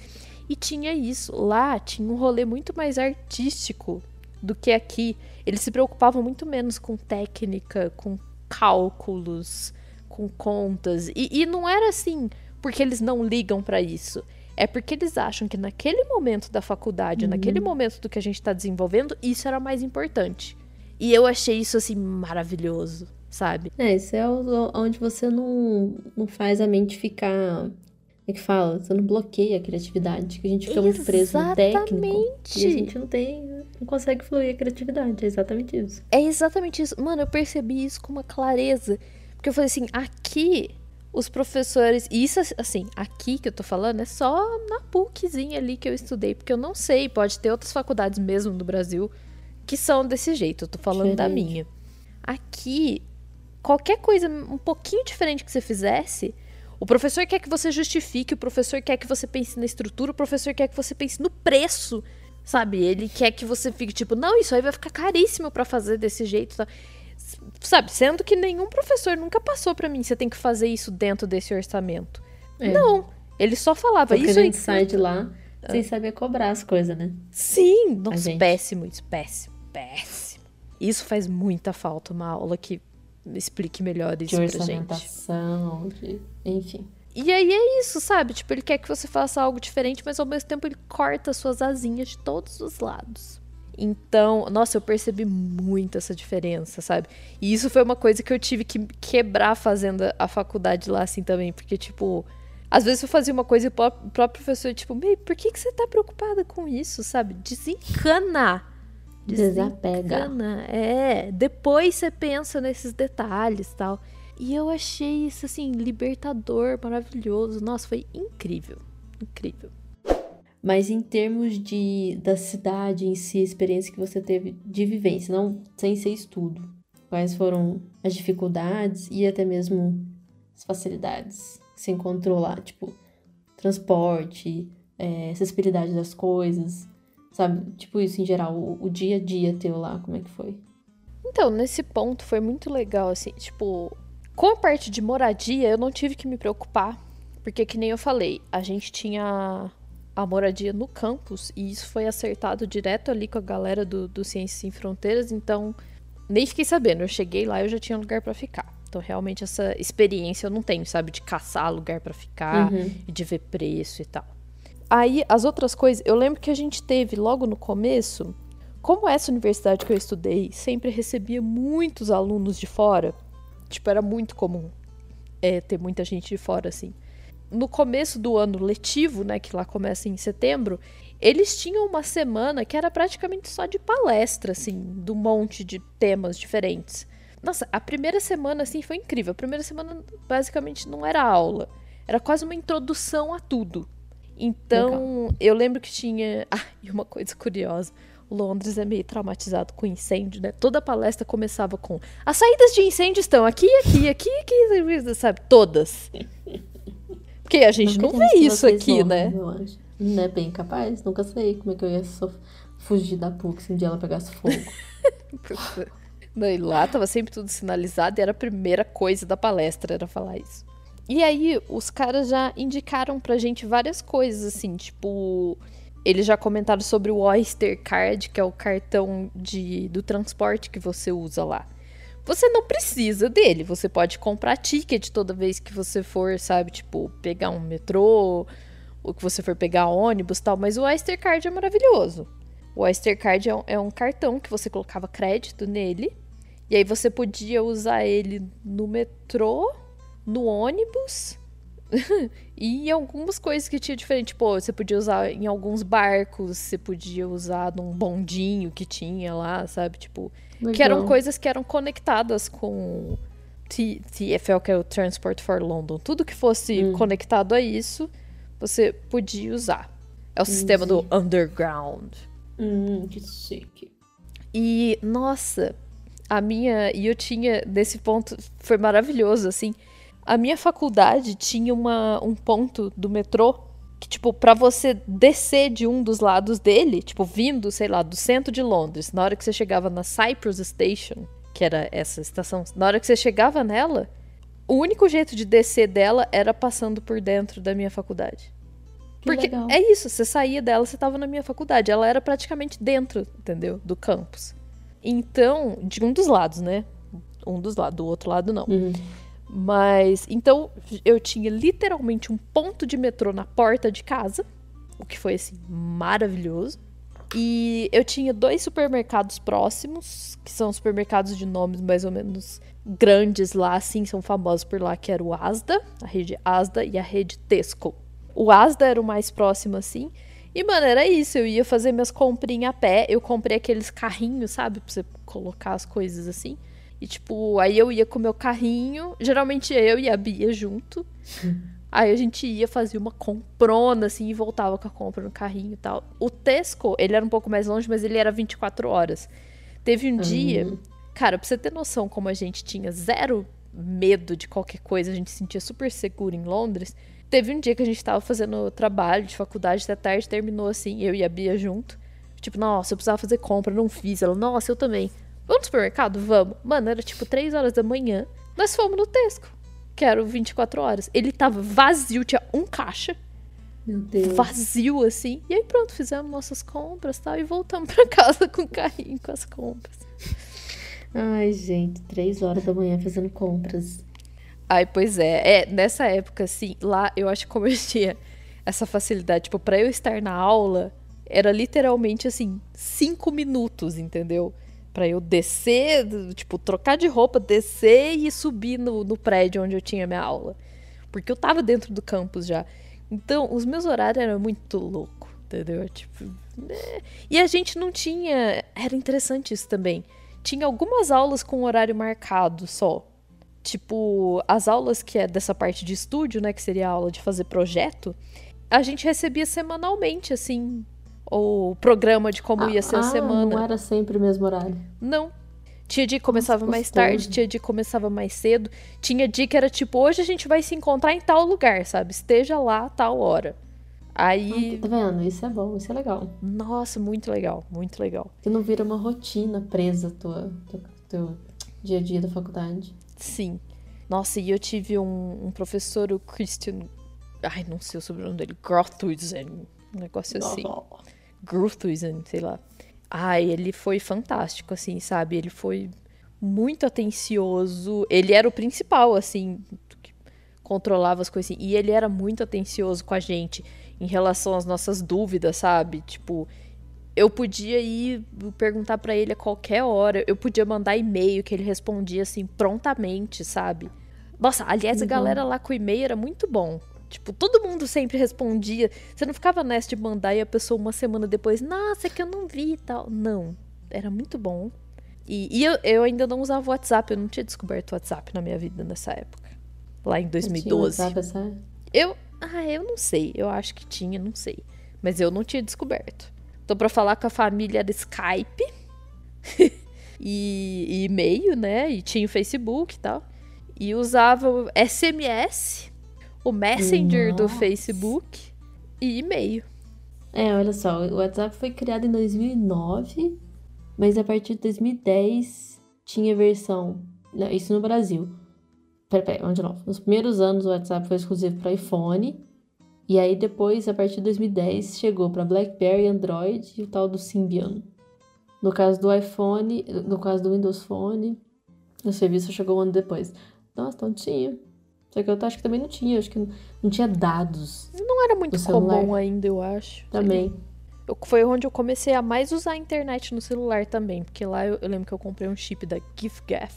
E tinha isso, lá tinha um rolê muito mais artístico do que aqui. Eles se preocupavam muito menos com técnica, com cálculos, com contas. E, e não era assim porque eles não ligam para isso é porque eles acham que naquele momento da faculdade, uhum. naquele momento do que a gente está desenvolvendo, isso era mais importante. E eu achei isso assim maravilhoso, sabe? É, isso é onde você não, não faz a mente ficar. É que fala? Você não bloqueia a criatividade, que a gente fica exatamente. muito preso no técnico. E a gente não tem. não consegue fluir a criatividade. É exatamente isso. É exatamente isso. Mano, eu percebi isso com uma clareza. Porque eu falei assim, aqui os professores. E isso, assim, aqui que eu tô falando é só na PUCzinha ali que eu estudei, porque eu não sei, pode ter outras faculdades mesmo do Brasil que são desse jeito. Eu tô falando diferente. da minha. Aqui, qualquer coisa um pouquinho diferente que você fizesse. O professor quer que você justifique, o professor quer que você pense na estrutura, o professor quer que você pense no preço, sabe? Ele quer que você fique tipo, não, isso aí vai ficar caríssimo para fazer desse jeito. Tá? Sabe, sendo que nenhum professor nunca passou para mim, você tem que fazer isso dentro desse orçamento. É. Não, ele só falava Porque isso. a gente aí... sai de lá ah. sem saber cobrar as coisas, né? Sim, nossa, péssimo isso, péssimo, péssimo. Isso faz muita falta, uma aula que explique melhor isso de pra gente. De... Enfim. E aí é isso, sabe? Tipo, ele quer que você faça algo diferente, mas ao mesmo tempo ele corta suas asinhas de todos os lados. Então, nossa, eu percebi muito essa diferença, sabe? E isso foi uma coisa que eu tive que quebrar fazendo a faculdade lá, assim, também. Porque, tipo, às vezes eu fazia uma coisa e o próprio professor, tipo, meio, por que, que você tá preocupada com isso, sabe? Desencana. Desapega. É, depois você pensa nesses detalhes tal. E eu achei isso, assim, libertador, maravilhoso. Nossa, foi incrível. Incrível. Mas em termos de da cidade em si, a experiência que você teve de vivência, não sem ser estudo. Quais foram as dificuldades e até mesmo as facilidades que você encontrou lá? Tipo, transporte, é, acessibilidade das coisas, sabe? Tipo isso em geral, o, o dia a dia teu lá, como é que foi? Então, nesse ponto foi muito legal, assim, tipo, com a parte de moradia, eu não tive que me preocupar, porque que nem eu falei, a gente tinha a moradia no campus e isso foi acertado direto ali com a galera do, do Ciências Sem Fronteiras, então nem fiquei sabendo, eu cheguei lá e eu já tinha lugar para ficar. Então, realmente, essa experiência eu não tenho, sabe? De caçar lugar para ficar uhum. e de ver preço e tal. Aí, as outras coisas, eu lembro que a gente teve logo no começo, como essa universidade que eu estudei sempre recebia muitos alunos de fora, tipo, era muito comum é, ter muita gente de fora, assim. No começo do ano letivo, né, que lá começa em setembro, eles tinham uma semana que era praticamente só de palestra, assim, do monte de temas diferentes. Nossa, a primeira semana, assim, foi incrível. A primeira semana, basicamente, não era aula. Era quase uma introdução a tudo. Então, Legal. eu lembro que tinha. Ah, e uma coisa curiosa. Londres é meio traumatizado com incêndio, né? Toda palestra começava com as saídas de incêndio estão aqui, aqui, aqui, aqui, sabe? Todas. Porque a gente não, não vê isso aqui, né? Eu acho. Não é bem capaz, nunca sei como é que eu ia fugir da PUC se um dia ela pegasse fogo. Não, e lá tava sempre tudo sinalizado e era a primeira coisa da palestra, era falar isso. E aí, os caras já indicaram pra gente várias coisas, assim, tipo. Eles já comentaram sobre o Oyster Card, que é o cartão de, do transporte que você usa lá. Você não precisa dele, você pode comprar ticket toda vez que você for, sabe, tipo, pegar um metrô, ou que você for pegar ônibus tal, mas o Oyster Card é maravilhoso. O Oyster Card é um, é um cartão que você colocava crédito nele e aí você podia usar ele no metrô, no ônibus e algumas coisas que tinha diferente. Tipo, você podia usar em alguns barcos, você podia usar num bondinho que tinha lá, sabe? Tipo, Legal. que eram coisas que eram conectadas com TFL, que é o Transport for London. Tudo que fosse hum. conectado a isso, você podia usar. É o sistema do Underground. Hum, que chique. E, nossa, a minha. E eu tinha, nesse ponto, foi maravilhoso, assim. A minha faculdade tinha uma, um ponto do metrô que, tipo, para você descer de um dos lados dele, tipo, vindo, sei lá, do centro de Londres, na hora que você chegava na Cyprus Station, que era essa estação, na hora que você chegava nela, o único jeito de descer dela era passando por dentro da minha faculdade. Que Porque legal. é isso, você saía dela, você tava na minha faculdade. Ela era praticamente dentro, entendeu? Do campus. Então, de um dos lados, né? Um dos lados, do outro lado não. Uhum. Mas, então, eu tinha literalmente um ponto de metrô na porta de casa, o que foi, assim, maravilhoso. E eu tinha dois supermercados próximos, que são supermercados de nomes mais ou menos grandes lá, assim, são famosos por lá, que era o Asda, a rede Asda e a rede Tesco. O Asda era o mais próximo, assim, e, mano, era isso. Eu ia fazer minhas comprinhas a pé. Eu comprei aqueles carrinhos, sabe? Pra você colocar as coisas assim. E, tipo, aí eu ia com o meu carrinho. Geralmente eu e a Bia junto. Aí a gente ia fazer uma comprona, assim, e voltava com a compra no carrinho e tal. O Tesco, ele era um pouco mais longe, mas ele era 24 horas. Teve um uhum. dia. Cara, pra você ter noção como a gente tinha zero medo de qualquer coisa, a gente se sentia super seguro em Londres. Teve um dia que a gente tava fazendo trabalho de faculdade até tarde, terminou assim, eu e a Bia junto. Tipo, nossa, eu precisava fazer compra, não fiz. Ela, nossa, eu também. Vamos no supermercado? Vamos. Mano, era tipo 3 horas da manhã. Nós fomos no Tesco, que era 24 horas. Ele tava vazio, tinha um caixa. Meu Deus. Vazio, assim. E aí pronto, fizemos nossas compras tal, e voltamos pra casa com o carrinho com as compras. Ai, gente, 3 horas da manhã fazendo compras. Ai, pois é. É, nessa época, assim, lá eu acho que como eu tinha essa facilidade, tipo, pra eu estar na aula, era literalmente, assim, cinco minutos, entendeu? Pra eu descer, tipo, trocar de roupa, descer e subir no, no prédio onde eu tinha minha aula. Porque eu tava dentro do campus já. Então, os meus horários eram muito louco, entendeu? Tipo, né? E a gente não tinha. Era interessante isso também. Tinha algumas aulas com horário marcado só. Tipo, as aulas que é dessa parte de estúdio, né, que seria a aula de fazer projeto, a gente recebia semanalmente, assim, o programa de como Ah, ia ser a ah, semana. Não era sempre o mesmo horário. Não. Tinha dia que começava Nossa, mais gostoso. tarde, tinha dia que começava mais cedo. Tinha dia que era tipo, hoje a gente vai se encontrar em tal lugar, sabe? Esteja lá a tal hora. Aí, Tá vendo? Isso é bom, isso é legal. nossa, muito legal, muito legal. Que não vira uma rotina presa tua, teu, teu dia a dia da faculdade. Sim. Nossa, e eu tive um, um professor, o Christian. Ai, não sei o sobrenome dele. Grothuizen. Um negócio assim. Grothuizen, sei lá. Ai, ele foi fantástico, assim, sabe? Ele foi muito atencioso. Ele era o principal, assim, que controlava as coisas assim. E ele era muito atencioso com a gente em relação às nossas dúvidas, sabe? Tipo, eu podia ir perguntar pra ele a qualquer hora. Eu podia mandar e-mail que ele respondia assim prontamente, sabe? Nossa, aliás, a Uhum. galera lá com o e-mail era muito bom. Tipo, todo mundo sempre respondia. Você não ficava nessa de mandar e a pessoa uma semana depois, nossa, é que eu não vi e tal. Não. Era muito bom. E, e eu, eu ainda não usava o WhatsApp, eu não tinha descoberto o WhatsApp na minha vida nessa época. Lá em 2012. Tinha, sabe, essa... Eu. Ah, eu não sei. Eu acho que tinha, não sei. Mas eu não tinha descoberto. Então, pra falar com a família era Skype e, e e-mail, né? E tinha o Facebook e tal. E usava o SMS, o Messenger do Nossa. Facebook e e-mail. É, olha só, o WhatsApp foi criado em 2009, mas a partir de 2010 tinha versão. não, Isso no Brasil. Pera, pera, vamos de novo. Nos primeiros anos o WhatsApp foi exclusivo para iPhone. E aí depois, a partir de 2010, chegou para BlackBerry, Android e o tal do Symbian. No caso do iPhone, no caso do Windows Phone, o serviço chegou um ano depois. Nossa, tinha. Só que eu acho que também não tinha, acho que não tinha dados Não era muito comum ainda, eu acho. também. Eu- foi onde eu comecei a mais usar a internet no celular também. Porque lá eu, eu lembro que eu comprei um chip da GiffGaff.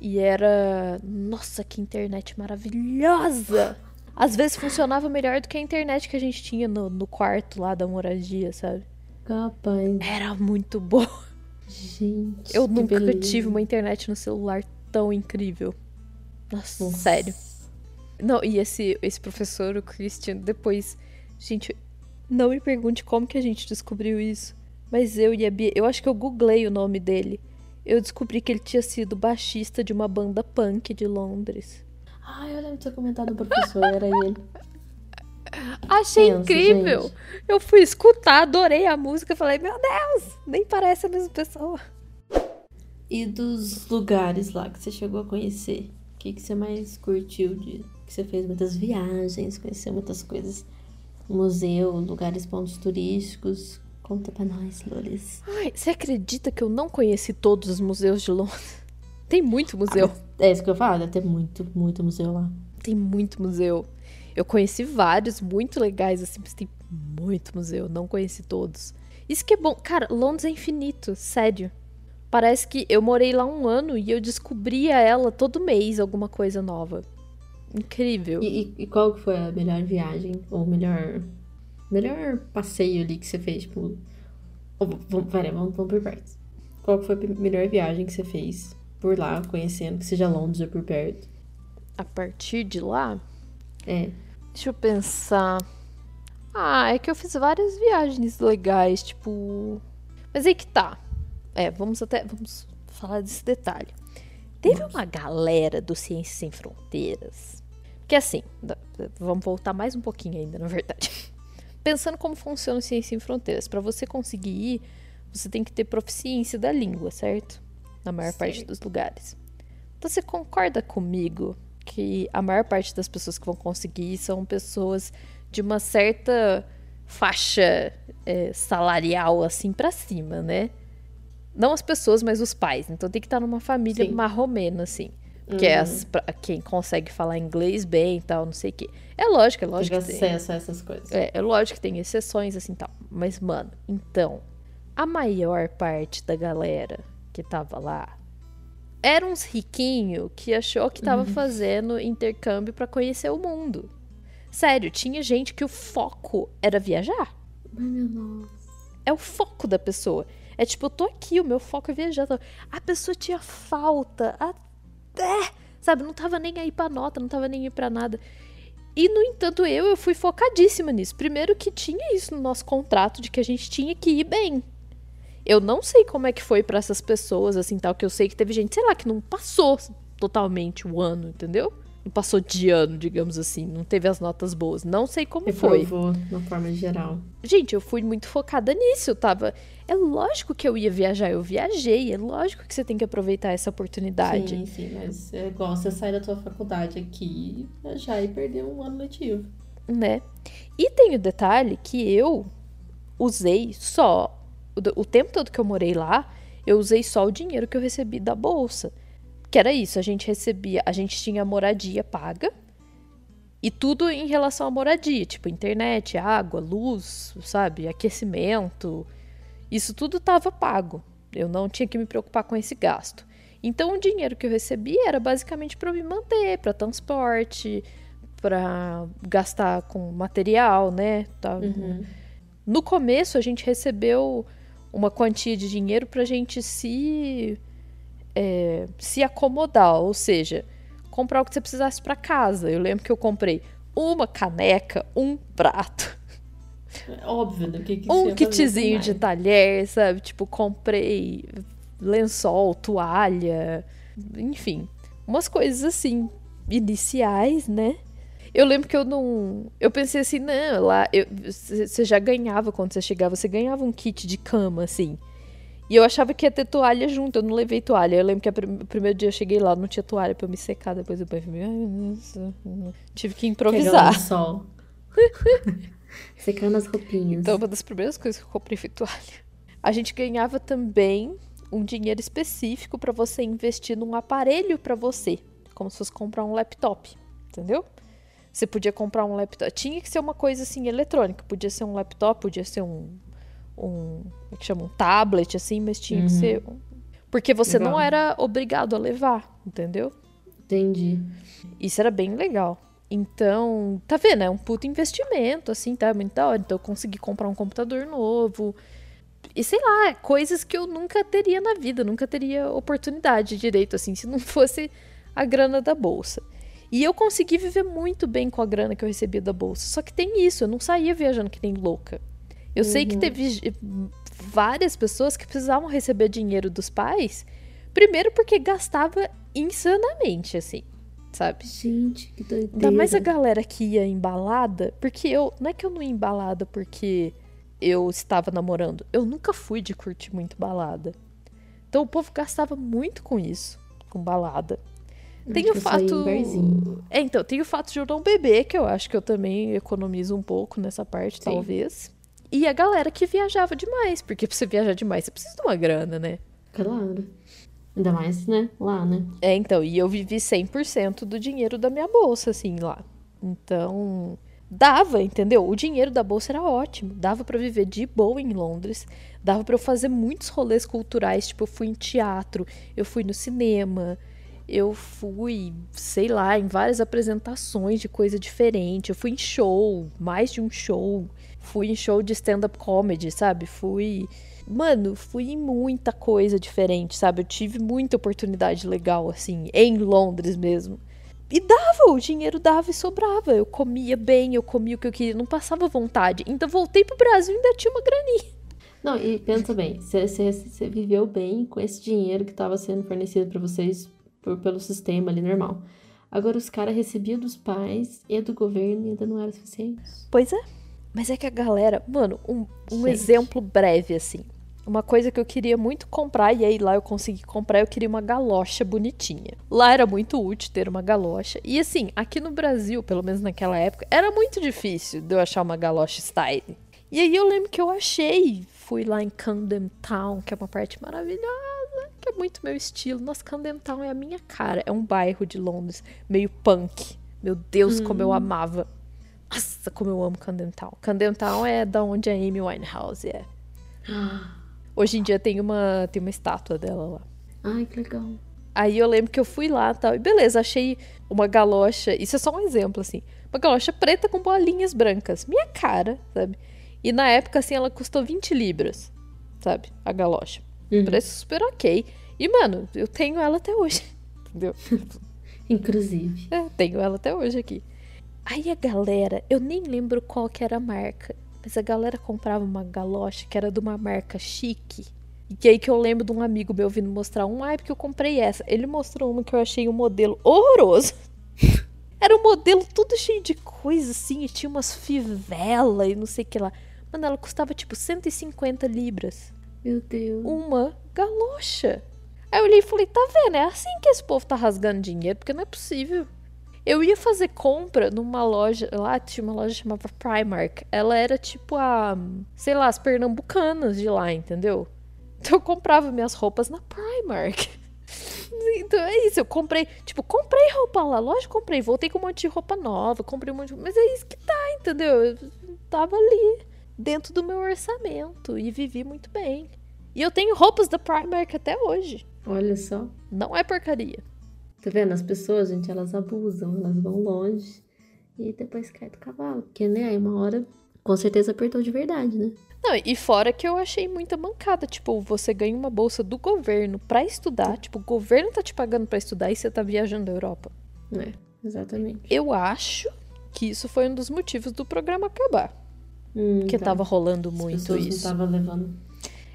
E era. Nossa, que internet maravilhosa! Às vezes funcionava melhor do que a internet que a gente tinha no, no quarto lá da moradia, sabe? Capaz. Era muito boa. Gente. Eu nunca beleza. tive uma internet no celular tão incrível. Nossa, Nossa. sério. Não, e esse, esse professor, o Christian, depois. Gente, não me pergunte como que a gente descobriu isso. Mas eu e a Bia. Eu acho que eu googlei o nome dele. Eu descobri que ele tinha sido baixista de uma banda punk de Londres. Ai, eu lembro de ter comentado o professor, era ele. Achei Pensa, incrível! gente. Eu fui escutar, adorei a música. Falei, meu Deus, nem parece a mesma pessoa. E dos lugares lá que você chegou a conhecer? O que, que você mais curtiu de. Que você fez muitas viagens, conheceu muitas coisas. Museu, lugares, pontos turísticos. Conta pra nós, Lolis. Ai, você acredita que eu não conheci todos os museus de Londres? Tem muito museu. É isso que eu falo, deve ter muito, muito museu lá. Tem muito museu. Eu conheci vários muito legais, assim, mas tem muito museu. Não conheci todos. Isso que é bom. Cara, Londres é infinito, sério. Parece que eu morei lá um ano e eu descobria ela todo mês, alguma coisa nova. Incrível. E, e- qual que foi a melhor viagem? Ou melhor. Melhor passeio ali que você fez? Tipo. ou Vamos, pera, vamos, vamos por partes. Qual que foi a melhor viagem que você fez por lá, conhecendo, que seja Londres ou por perto? A partir de lá, É. deixa eu pensar. Ah, é que eu fiz várias viagens legais, tipo. Mas aí que tá. É, vamos até. Vamos falar desse detalhe. Teve uma galera do Ciências Sem Fronteiras. Que assim, vamos voltar mais um pouquinho ainda, na verdade. Pensando como funciona o Ciências Sem Fronteiras. Pra você conseguir ir, você tem que ter proficiência da língua, certo? Na maior parte dos lugares. Então você concorda comigo que a maior parte das pessoas que vão conseguir são pessoas de uma certa faixa é, salarial assim pra cima, né? Não as pessoas, mas os pais. Então tem que estar numa família Sim. marromena, assim. Que é as, pra- quem consegue falar inglês bem e tal, não sei o quê. É lógico, é lógico que tem. acesso a essas coisas. É, é lógico que tem exceções assim tal. Mas, mano, então, a maior parte da galera que tava lá era uns riquinho que achou que tava fazendo intercâmbio pra conhecer o mundo. Sério, tinha gente que o foco era viajar. Ai, meu nossa. É o foco da pessoa. É tipo, eu tô aqui, o meu foco é viajar. A pessoa tinha falta até. Sabe, não tava nem aí pra nota, não tava nem aí pra nada. E, no entanto, eu, eu fui focadíssima nisso. Primeiro que tinha isso no nosso contrato de que a gente tinha que ir bem. Eu não sei como é que foi para essas pessoas, assim, tal, que eu sei que teve gente, sei lá, que não passou totalmente o ano, entendeu? Não passou de ano, digamos assim, não teve as notas boas. Não sei como Reprovou, foi. na forma geral. Gente, eu fui muito focada nisso, eu tava. É lógico que eu ia viajar, eu viajei, é lógico que você tem que aproveitar essa oportunidade. Sim, sim, mas é igual você sair da tua faculdade aqui, viajar e perder um ano letivo. Né? E tem o detalhe que eu usei só. O, o tempo todo que eu morei lá, eu usei só o dinheiro que eu recebi da bolsa. Que era isso, a gente recebia, a gente tinha moradia paga e tudo em relação à moradia, tipo internet, água, luz, sabe, aquecimento. Isso tudo estava pago. Eu não tinha que me preocupar com esse gasto. Então o dinheiro que eu recebia era basicamente para me manter, para transporte, para gastar com material, né? Tá. Uhum. No começo a gente recebeu uma quantia de dinheiro para a gente se é, se acomodar, ou seja, comprar o que você precisasse para casa. Eu lembro que eu comprei uma caneca, um prato. É óbvio, né? Que, que um kitzinho de talher, sabe? Tipo, comprei lençol, toalha, enfim, umas coisas assim, iniciais, né? Eu lembro que eu não. Eu pensei assim, não, lá. Você já ganhava quando você chegava, você ganhava um kit de cama, assim. E eu achava que ia ter toalha junto, eu não levei toalha. Eu lembro que o primeiro dia eu cheguei lá, não tinha toalha pra eu me secar. Depois eu falei, tive que improvisar. Sol. Secando as roupinhas. Então, uma das primeiras coisas que eu comprei foi toalha. A gente ganhava também um dinheiro específico para você investir num aparelho para você, como se fosse comprar um laptop, entendeu? Você podia comprar um laptop. Tinha que ser uma coisa assim eletrônica. Podia ser um laptop, podia ser um um, como é que chama? Um tablet, assim, mas tinha uhum. que ser. Um... Porque você legal. não era obrigado a levar, entendeu? Entendi. Isso era bem legal. Então, tá vendo? É um puto investimento, assim, tá? Muito da hora. Então, eu consegui comprar um computador novo. E sei lá, coisas que eu nunca teria na vida, nunca teria oportunidade direito, assim, se não fosse a grana da bolsa. E eu consegui viver muito bem com a grana que eu recebia da bolsa. Só que tem isso, eu não saía viajando que nem louca. Eu uhum. sei que uhum. teve várias pessoas que precisavam receber dinheiro dos pais, primeiro porque gastava insanamente, assim, sabe? Gente, que doideira. Ainda mais a galera que ia embalada, porque eu. Não é que eu não ia embalada porque eu estava namorando. Eu nunca fui de curtir muito balada. Então o povo gastava muito com isso, com balada. Tem o fato. É, então, tem o fato de eu não beber, que eu acho que eu também economizo um pouco nessa parte, Sim. talvez. E a galera que viajava demais, porque pra você viajar demais, você precisa de uma grana, né? Claro. Ainda mais, né? Lá, né? É, então, e eu vivi 100% do dinheiro da minha bolsa, assim, lá. Então, dava, entendeu? O dinheiro da bolsa era ótimo. Dava para viver de boa em Londres. Dava para eu fazer muitos rolês culturais, tipo, eu fui em teatro, eu fui no cinema, eu fui, sei lá, em várias apresentações de coisa diferente. Eu fui em show, mais de um show. Fui em show de stand-up comedy, sabe? Fui. Mano, fui em muita coisa diferente, sabe? Eu tive muita oportunidade legal, assim, em Londres mesmo. E dava, o dinheiro dava e sobrava. Eu comia bem, eu comia o que eu queria, não passava vontade. Então voltei pro Brasil e ainda tinha uma graninha. Não, e pensa bem, você viveu bem com esse dinheiro que estava sendo fornecido para vocês por, pelo sistema ali normal. Agora os caras recebiam dos pais e do governo e ainda não era suficiente. Pois é. Mas é que a galera, mano, um, um exemplo breve assim. Uma coisa que eu queria muito comprar, e aí lá eu consegui comprar, eu queria uma galocha bonitinha. Lá era muito útil ter uma galocha. E assim, aqui no Brasil, pelo menos naquela época, era muito difícil de eu achar uma galocha style. E aí eu lembro que eu achei, fui lá em Camden Town, que é uma parte maravilhosa, que é muito meu estilo. Nossa, Camden Town é a minha cara. É um bairro de Londres, meio punk. Meu Deus, hum. como eu hum. amava. Nossa, como eu amo Camden Town. Camden Town é da onde a Amy Winehouse é. Hoje em dia tem uma, tem uma estátua dela lá. Ai, que legal. Aí eu lembro que eu fui lá e tal. E beleza, achei uma galocha. Isso é só um exemplo, assim. Uma galocha preta com bolinhas brancas. Minha cara, sabe? E na época, assim, ela custou 20 libras, sabe? A galocha. Uhum. Preço super ok. E, mano, eu tenho ela até hoje. Entendeu? Inclusive. É, tenho ela até hoje aqui. Aí a galera, eu nem lembro qual que era a marca, mas a galera comprava uma galocha que era de uma marca chique. E aí que eu lembro de um amigo meu vindo mostrar um, ai, porque eu comprei essa. Ele mostrou uma que eu achei um modelo horroroso. Era um modelo todo cheio de coisa, assim, e tinha umas fivelas e não sei o que lá. Mano, ela custava tipo 150 libras. Meu Deus. Uma galocha. Aí eu olhei e falei, tá vendo? É assim que esse povo tá rasgando dinheiro, porque não é possível. Eu ia fazer compra numa loja, lá tinha uma loja chamada Primark. Ela era tipo a, sei lá, as pernambucanas de lá, entendeu? Então eu comprava minhas roupas na Primark. Então é isso, eu comprei, tipo, comprei roupa lá, lógico, comprei, voltei com um monte de roupa nova, comprei um monte de... Mas é isso que tá, entendeu? Eu tava ali, dentro do meu orçamento, e vivi muito bem. E eu tenho roupas da Primark até hoje. Olha só. Não é porcaria. Tá vendo? As pessoas, gente, elas abusam, elas vão longe e depois cai do cavalo. Porque, né, aí uma hora, com certeza apertou de verdade, né? Não, e fora que eu achei muita mancada. Tipo, você ganha uma bolsa do governo para estudar. Tipo, o governo tá te pagando para estudar e você tá viajando à Europa. É, exatamente. Eu acho que isso foi um dos motivos do programa acabar. Hum, que tá. tava rolando As muito pessoas isso. não estavam levando.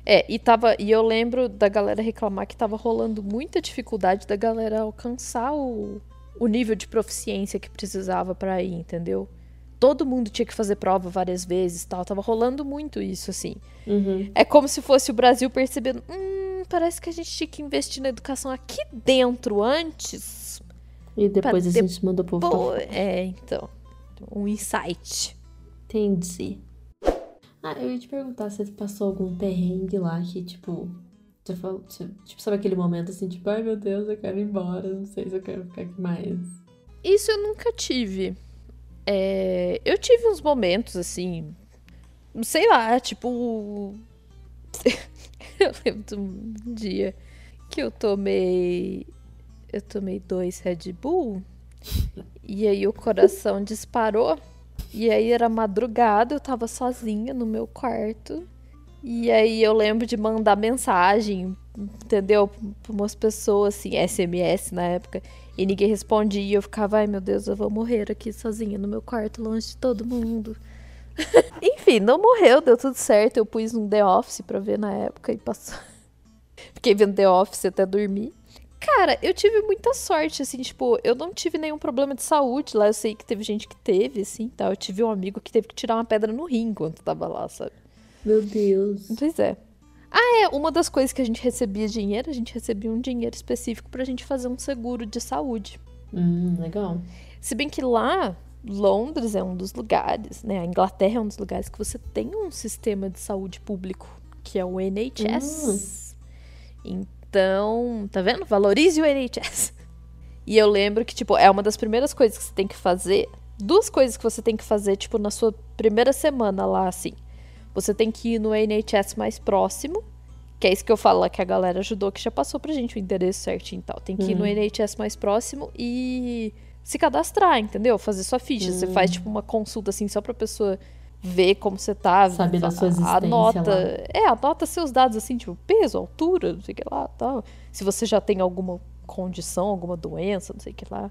É, e tava. E eu lembro da galera reclamar que tava rolando muita dificuldade da galera alcançar o, o nível de proficiência que precisava pra ir, entendeu? Todo mundo tinha que fazer prova várias vezes tal. Tava rolando muito isso, assim. Uhum. É como se fosse o Brasil percebendo. Hum, parece que a gente tinha que investir na educação aqui dentro antes. E depois a gente mandou o povo é, então. Um insight. Entendi. Ah, eu ia te perguntar se você passou algum perrengue lá que, tipo, você falou, tipo, sabe aquele momento assim, tipo, ai meu Deus, eu quero ir embora, não sei se eu quero ficar aqui mais. Isso eu nunca tive. É, eu tive uns momentos assim. Sei lá, tipo. eu lembro de um dia que eu tomei. Eu tomei dois Red Bull. E aí o coração disparou. E aí era madrugada, eu tava sozinha no meu quarto. E aí eu lembro de mandar mensagem, entendeu? Pra umas pessoas, assim, SMS na época. E ninguém respondia. E eu ficava, ai meu Deus, eu vou morrer aqui sozinha no meu quarto, longe de todo mundo. Enfim, não morreu, deu tudo certo. Eu pus um The Office pra ver na época e passou. Fiquei vendo The Office até dormir. Cara, eu tive muita sorte, assim, tipo, eu não tive nenhum problema de saúde lá. Eu sei que teve gente que teve, assim, tal. Eu tive um amigo que teve que tirar uma pedra no rim enquanto tava lá, sabe? Meu Deus. Pois é. Ah, é, uma das coisas que a gente recebia dinheiro, a gente recebia um dinheiro específico pra gente fazer um seguro de saúde. Hum, legal. Se bem que lá, Londres é um dos lugares, né? A Inglaterra é um dos lugares que você tem um sistema de saúde público, que é o NHS. Então, tá vendo? Valorize o NHS. E eu lembro que, tipo, é uma das primeiras coisas que você tem que fazer. Duas coisas que você tem que fazer, tipo, na sua primeira semana lá, assim. Você tem que ir no NHS mais próximo. Que é isso que eu falo lá que a galera ajudou, que já passou pra gente o endereço certinho e tal. Tem que ir no Uhum. NHS mais próximo e se cadastrar, entendeu? Fazer sua ficha. Você faz, tipo, uma consulta, assim, só pra pessoa ver como você tá. Saber da sua a- existência Anota. lá. É, anota seus dados, assim, tipo, peso, altura, não sei o que lá tal. Se você já tem alguma condição, alguma doença, não sei o que lá.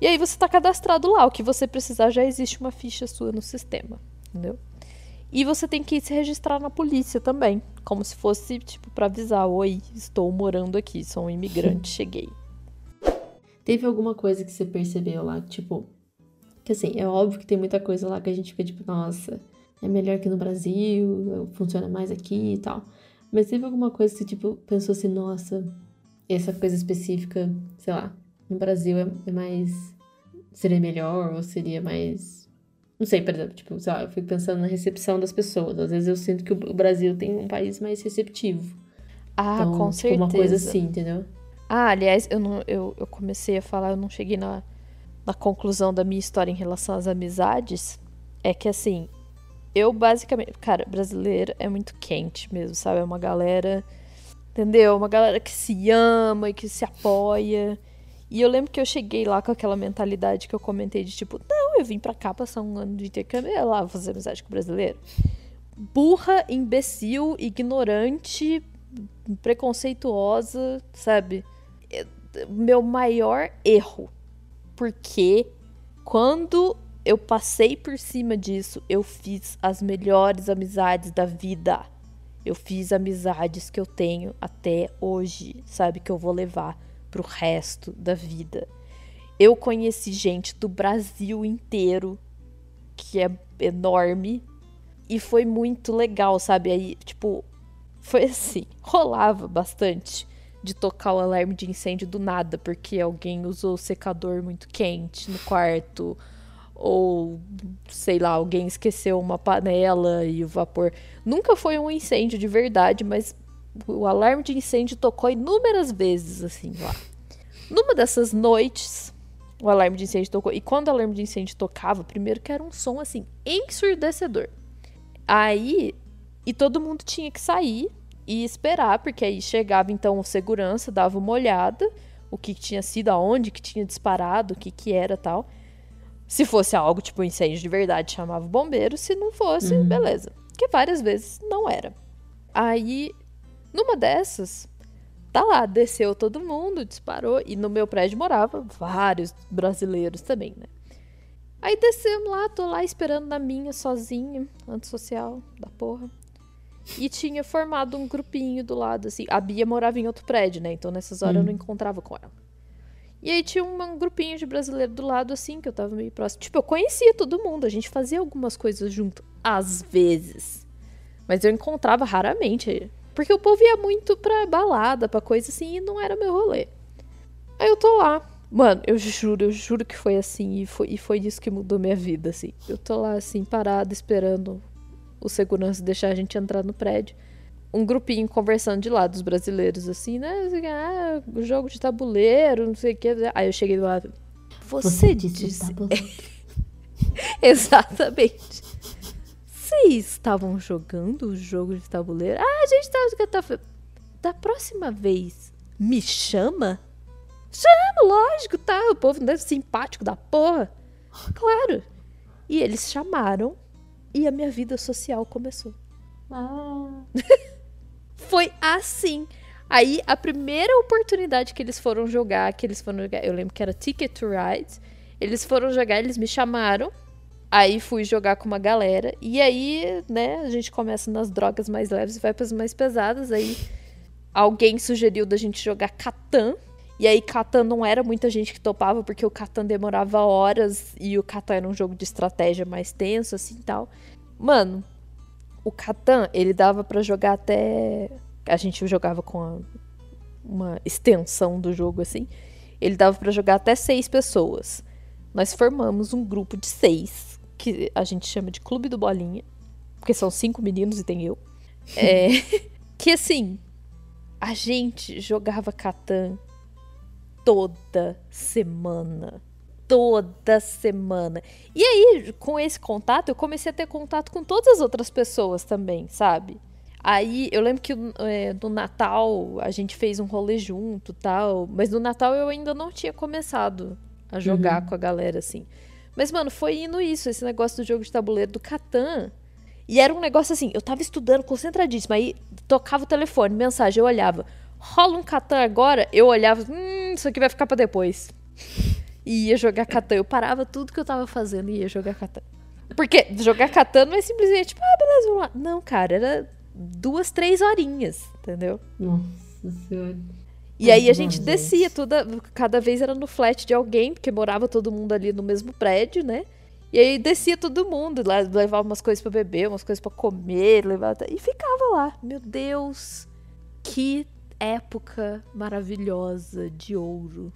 E aí você tá cadastrado lá. O que você precisar já existe uma ficha sua no sistema, entendeu? E você tem que se registrar na polícia também, como se fosse tipo pra avisar, oi, estou morando aqui, sou um imigrante, cheguei. Teve alguma coisa que você percebeu lá, tipo, que assim, é óbvio que tem muita coisa lá que a gente fica tipo, nossa, é melhor que no Brasil, funciona mais aqui e tal. Mas teve alguma coisa que você, tipo, pensou assim, nossa, essa coisa específica, sei lá, no Brasil é, é mais. seria melhor ou seria mais. Não sei, por exemplo, tipo, sei lá, eu fico pensando na recepção das pessoas. Às vezes eu sinto que o o Brasil tem um país mais receptivo. Ah, Então, com tipo, certeza. uma coisa assim, entendeu? Ah, aliás, eu, não, eu, eu comecei a falar, eu não cheguei na, na conclusão da minha história em relação às amizades. É que assim, eu basicamente. Cara, brasileiro é muito quente mesmo, sabe? É uma galera. Entendeu? Uma galera que se ama e que se apoia. E eu lembro que eu cheguei lá com aquela mentalidade que eu comentei de tipo, não, eu vim pra cá passar um ano de intercâmbio e lá vou fazer amizade com brasileiro. Burra, imbecil, ignorante, preconceituosa, sabe? É- Meu maior erro. Porque quando eu passei por cima disso, eu fiz as melhores amizades da vida. Eu fiz amizades que eu tenho até hoje, sabe? Que eu vou levar pro resto da vida. Eu conheci gente do Brasil inteiro, que é enorme, e foi muito legal, sabe? Aí, tipo, foi assim, rolava bastante de tocar o alarme de incêndio do nada, porque alguém usou o secador muito quente no quarto, ou sei lá, alguém esqueceu uma panela e o vapor. Nunca foi um incêndio de verdade, mas o alarme de incêndio tocou inúmeras vezes assim lá. Numa dessas noites, o alarme de incêndio tocou. E quando o alarme de incêndio tocava, primeiro que era um som assim ensurdecedor. Aí, e todo mundo tinha que sair e esperar, porque aí chegava então o segurança, dava uma olhada, o que tinha sido, aonde que tinha disparado, o que que era tal. Se fosse algo tipo um incêndio de verdade, chamava o bombeiro, se não fosse, uhum. beleza. Que várias vezes não era. Aí, numa dessas, tá lá, desceu todo mundo, disparou, e no meu prédio morava vários brasileiros também, né? Aí descemos lá, tô lá esperando na minha, sozinha, antissocial da porra. E tinha formado um grupinho do lado, assim. A Bia morava em outro prédio, né? Então nessas horas hum. eu não encontrava com ela. E aí tinha um grupinho de brasileiro do lado, assim, que eu tava meio próximo. Tipo, eu conhecia todo mundo, a gente fazia algumas coisas junto, às vezes. Mas eu encontrava raramente. Porque o povo ia muito pra balada, pra coisa assim, e não era meu rolê. Aí eu tô lá. Mano, eu juro, eu juro que foi assim. E foi, e foi isso que mudou minha vida, assim. Eu tô lá, assim, parada, esperando o segurança deixar a gente entrar no prédio. Um grupinho conversando de lá, dos brasileiros, assim, né? Assim, ah, jogo de tabuleiro, não sei o que. Aí eu cheguei lá. Você, Você disse. disse... Exatamente. Vocês estavam jogando o jogo de tabuleiro? Ah, a gente tava. Da próxima vez, me chama? Chama, lógico, tá? O povo não deve ser simpático da porra. Claro. E eles chamaram e a minha vida social começou. Ah. Foi assim. Aí a primeira oportunidade que eles foram jogar, que eles foram jogar, eu lembro que era Ticket to Ride. Eles foram jogar, eles me chamaram. Aí fui jogar com uma galera. E aí, né, a gente começa nas drogas mais leves e vai para as mais pesadas. Aí alguém sugeriu da gente jogar Catan. E aí Catan não era muita gente que topava, porque o Catan demorava horas e o Catan era um jogo de estratégia mais tenso, assim, tal. Mano, o Catan, ele dava para jogar até... A gente jogava com a... uma extensão do jogo, assim. Ele dava para jogar até seis pessoas. Nós formamos um grupo de seis que a gente chama de Clube do Bolinha, porque são cinco meninos e tem eu. É, que assim, a gente jogava Catan toda semana. Toda semana. E aí, com esse contato, eu comecei a ter contato com todas as outras pessoas também, sabe? Aí eu lembro que é, no Natal a gente fez um rolê junto tal. Mas no Natal eu ainda não tinha começado a jogar uhum. com a galera, assim. Mas, mano, foi indo isso, esse negócio do jogo de tabuleiro do Catan. E era um negócio assim, eu tava estudando concentradíssimo, aí tocava o telefone, mensagem, eu olhava. Rola um Catan agora? Eu olhava, hum, isso aqui vai ficar para depois. E ia jogar Catan. Eu parava tudo que eu tava fazendo e ia jogar Catan. Porque jogar Catan não é simplesmente, tipo, ah, beleza, vamos lá. Não, cara, era duas, três horinhas, entendeu? Nossa senhora. E aí a gente descia toda, cada vez era no flat de alguém, porque morava todo mundo ali no mesmo prédio, né? E aí descia todo mundo, lá, levava umas coisas para beber, umas coisas para comer, levava, e ficava lá. Meu Deus, que época maravilhosa de ouro.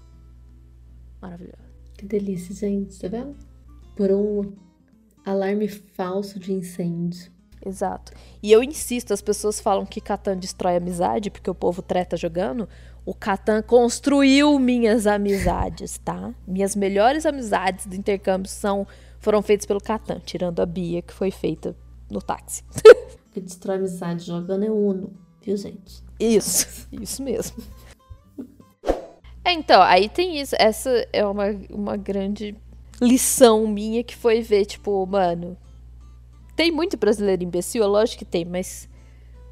Maravilhosa. Que delícia, gente, tá vendo? Por um alarme falso de incêndio. Exato. E eu insisto, as pessoas falam que Catan destrói amizade, porque o povo treta jogando. O Catan construiu minhas amizades, tá? Minhas melhores amizades do intercâmbio são foram feitas pelo Catan, tirando a Bia, que foi feita no táxi. que destrói amizade jogando é Uno, viu, gente? Isso, isso mesmo. É, então, aí tem isso. Essa é uma, uma grande lição minha que foi ver, tipo, mano. Tem muito brasileiro imbecil, é lógico que tem, mas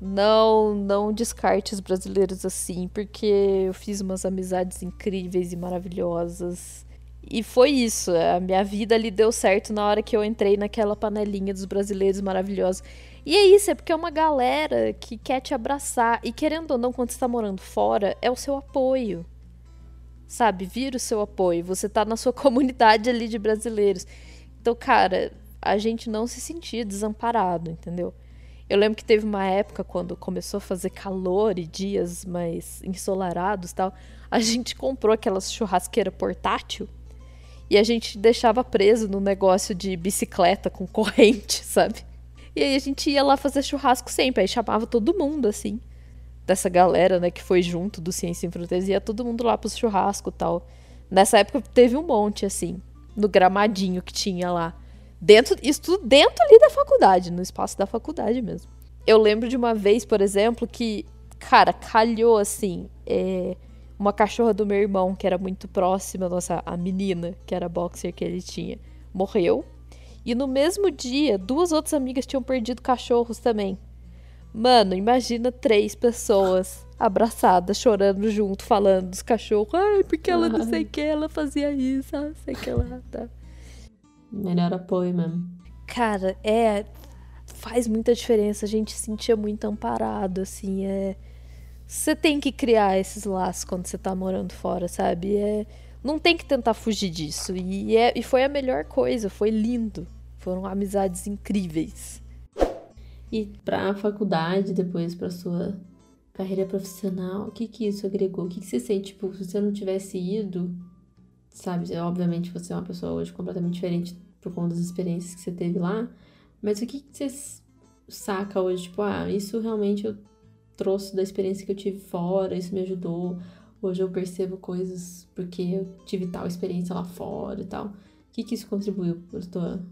não, não descarte os brasileiros assim, porque eu fiz umas amizades incríveis e maravilhosas. e foi isso. A minha vida ali deu certo na hora que eu entrei naquela panelinha dos brasileiros maravilhosos. E é isso, é porque é uma galera que quer te abraçar. E querendo ou não, quando você tá morando fora, é o seu apoio. Sabe? Vira o seu apoio. Você tá na sua comunidade ali de brasileiros. Então, cara, a gente não se sentia desamparado, entendeu? Eu lembro que teve uma época quando começou a fazer calor e dias mais ensolarados tal, a gente comprou aquelas churrasqueira portátil e a gente deixava preso no negócio de bicicleta com corrente, sabe? E aí a gente ia lá fazer churrasco sempre, aí chamava todo mundo assim, dessa galera, né, que foi junto do Ciência Sem Fronteiras, ia todo mundo lá pro churrasco tal. Nessa época teve um monte assim, no gramadinho que tinha lá. Dentro, isso tudo dentro ali da faculdade, no espaço da faculdade mesmo. Eu lembro de uma vez, por exemplo, que, cara, calhou assim, é, uma cachorra do meu irmão, que era muito próxima, nossa, a menina, que era boxer que ele tinha, morreu. E no mesmo dia, duas outras amigas tinham perdido cachorros também. Mano, imagina três pessoas abraçadas, chorando junto, falando dos cachorros. Ai, porque ela não sei o que, ela fazia isso, não sei o que ela tá. Melhor apoio mesmo. Cara, é. Faz muita diferença. A gente se sentia muito amparado, assim. É. Você tem que criar esses laços quando você tá morando fora, sabe? É, não tem que tentar fugir disso. E, é, e foi a melhor coisa, foi lindo. Foram amizades incríveis. E pra faculdade, depois pra sua carreira profissional, o que que isso agregou? O que que você sente, tipo, se você não tivesse ido, sabe? Obviamente você é uma pessoa hoje completamente diferente por conta das experiências que você teve lá, mas o que, que você saca hoje? Tipo, ah, isso realmente eu trouxe da experiência que eu tive fora, isso me ajudou. Hoje eu percebo coisas porque eu tive tal experiência lá fora e tal. O que, que isso contribuiu para tua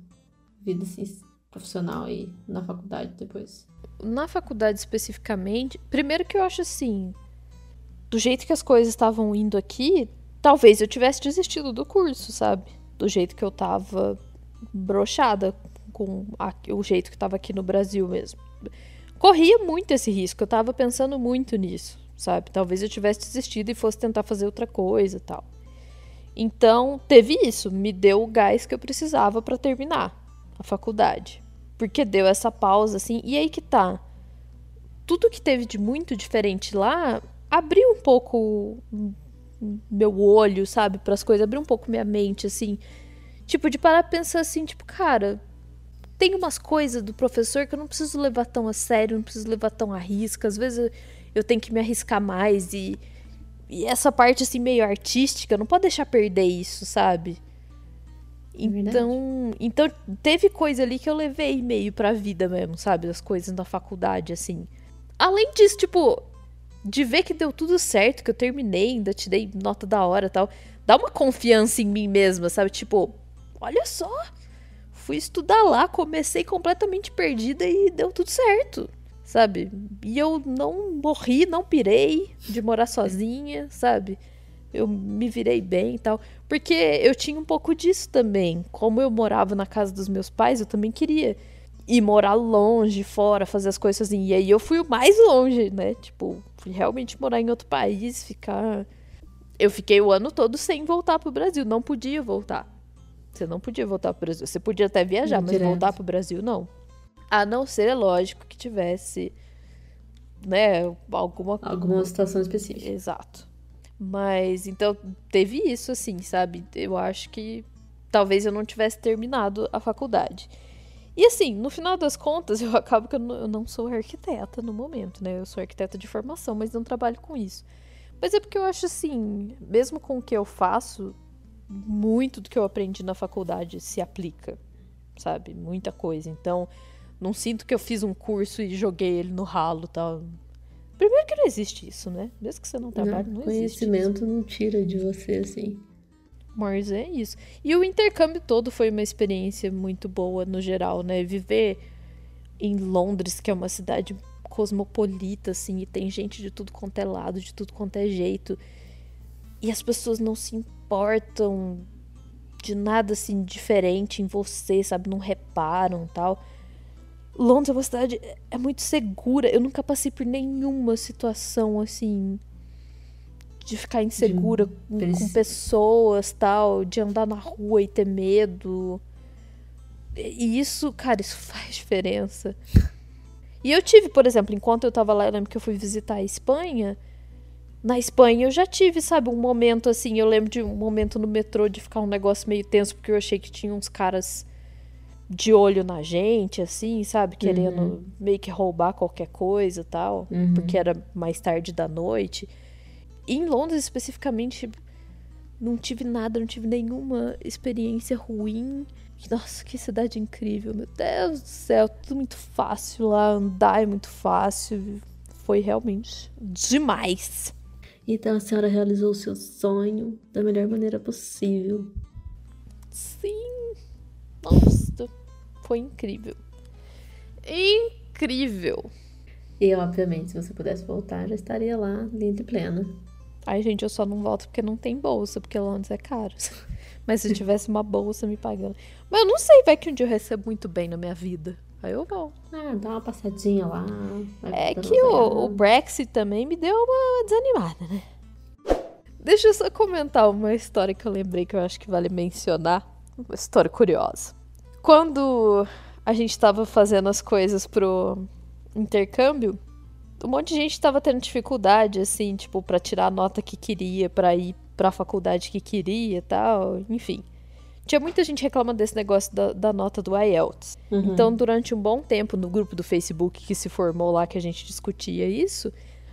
vida assim, profissional e na faculdade depois? Na faculdade especificamente, primeiro que eu acho assim, do jeito que as coisas estavam indo aqui, talvez eu tivesse desistido do curso, sabe? Do jeito que eu tava brochada com a, o jeito que tava aqui no Brasil mesmo. Corria muito esse risco, eu tava pensando muito nisso, sabe? Talvez eu tivesse desistido e fosse tentar fazer outra coisa e tal. Então, teve isso, me deu o gás que eu precisava para terminar a faculdade. Porque deu essa pausa assim, e aí que tá. Tudo que teve de muito diferente lá abriu um pouco meu olho, sabe, para as coisas, abriu um pouco minha mente assim. Tipo, de parar pensar assim, tipo, cara, tem umas coisas do professor que eu não preciso levar tão a sério, não preciso levar tão a risca. Às vezes eu, eu tenho que me arriscar mais e, e essa parte assim meio artística, não pode deixar perder isso, sabe? É então, então teve coisa ali que eu levei meio pra vida mesmo, sabe? As coisas da faculdade, assim. Além disso, tipo, de ver que deu tudo certo, que eu terminei, ainda te dei nota da hora tal, dá uma confiança em mim mesma, sabe? Tipo, olha só, fui estudar lá, comecei completamente perdida e deu tudo certo, sabe? E eu não morri, não pirei de morar sozinha, sabe? Eu me virei bem e tal. Porque eu tinha um pouco disso também. Como eu morava na casa dos meus pais, eu também queria ir morar longe, fora, fazer as coisas assim. E aí eu fui o mais longe, né? Tipo, fui realmente morar em outro país, ficar. Eu fiquei o ano todo sem voltar pro Brasil. Não podia voltar. Você não podia voltar pro Brasil. Você podia até viajar, mas voltar pro Brasil não. A não ser, é lógico, que tivesse, né, alguma alguma situação específica. Exato. Mas então teve isso assim, sabe? Eu acho que talvez eu não tivesse terminado a faculdade. E assim, no final das contas, eu acabo que eu não, eu não sou arquiteta no momento, né? Eu sou arquiteta de formação, mas não trabalho com isso. Mas é porque eu acho assim, mesmo com o que eu faço, muito do que eu aprendi na faculdade se aplica, sabe? Muita coisa. Então, não sinto que eu fiz um curso e joguei ele no ralo tal. Primeiro que não existe isso, né? Mesmo que você não trabalhe, não, não existe. Conhecimento não tira de você, assim. Mas é isso. E o intercâmbio todo foi uma experiência muito boa no geral, né? Viver em Londres, que é uma cidade cosmopolita, assim, e tem gente de tudo quanto é lado, de tudo quanto é jeito. E as pessoas não se importam de nada assim diferente em você, sabe? Não reparam tal. Londres é uma cidade é muito segura. Eu nunca passei por nenhuma situação assim de ficar insegura com, com pessoas, tal, de andar na rua e ter medo. E isso, cara, isso faz diferença. E eu tive, por exemplo, enquanto eu tava lá, eu lembro que eu fui visitar a Espanha. Na Espanha eu já tive, sabe, um momento assim. Eu lembro de um momento no metrô de ficar um negócio meio tenso, porque eu achei que tinha uns caras de olho na gente, assim, sabe? Querendo uhum. meio que roubar qualquer coisa tal. Uhum. Porque era mais tarde da noite. E em Londres, especificamente, não tive nada, não tive nenhuma experiência ruim. Nossa, que cidade incrível, meu Deus do céu, tudo muito fácil lá, andar é muito fácil. Foi realmente demais. Então a senhora realizou o seu sonho da melhor maneira possível. Sim. Nossa, foi incrível. Incrível. E obviamente, se você pudesse voltar, já estaria lá, linda e plena. Ai, gente, eu só não volto porque não tem bolsa, porque Londres é caro. Mas se tivesse uma bolsa me pagando. Mas eu não sei, vai que um dia eu recebo muito bem na minha vida. Aí eu vou. Ah, dá uma passadinha lá. É que o, o, Brexit também me deu uma desanimada, né? Deixa eu só comentar uma história que eu lembrei que eu acho que vale mencionar. Uma história curiosa. Quando a gente tava fazendo as coisas pro intercâmbio, um monte de gente tava tendo dificuldade, assim, tipo, para tirar a nota que queria, para ir pra faculdade que queria e tal, enfim. Tinha muita gente reclamando desse negócio da, da nota do IELTS. Uhum. Então, durante um bom tempo, no grupo do Facebook que se formou lá, que a gente discutia isso,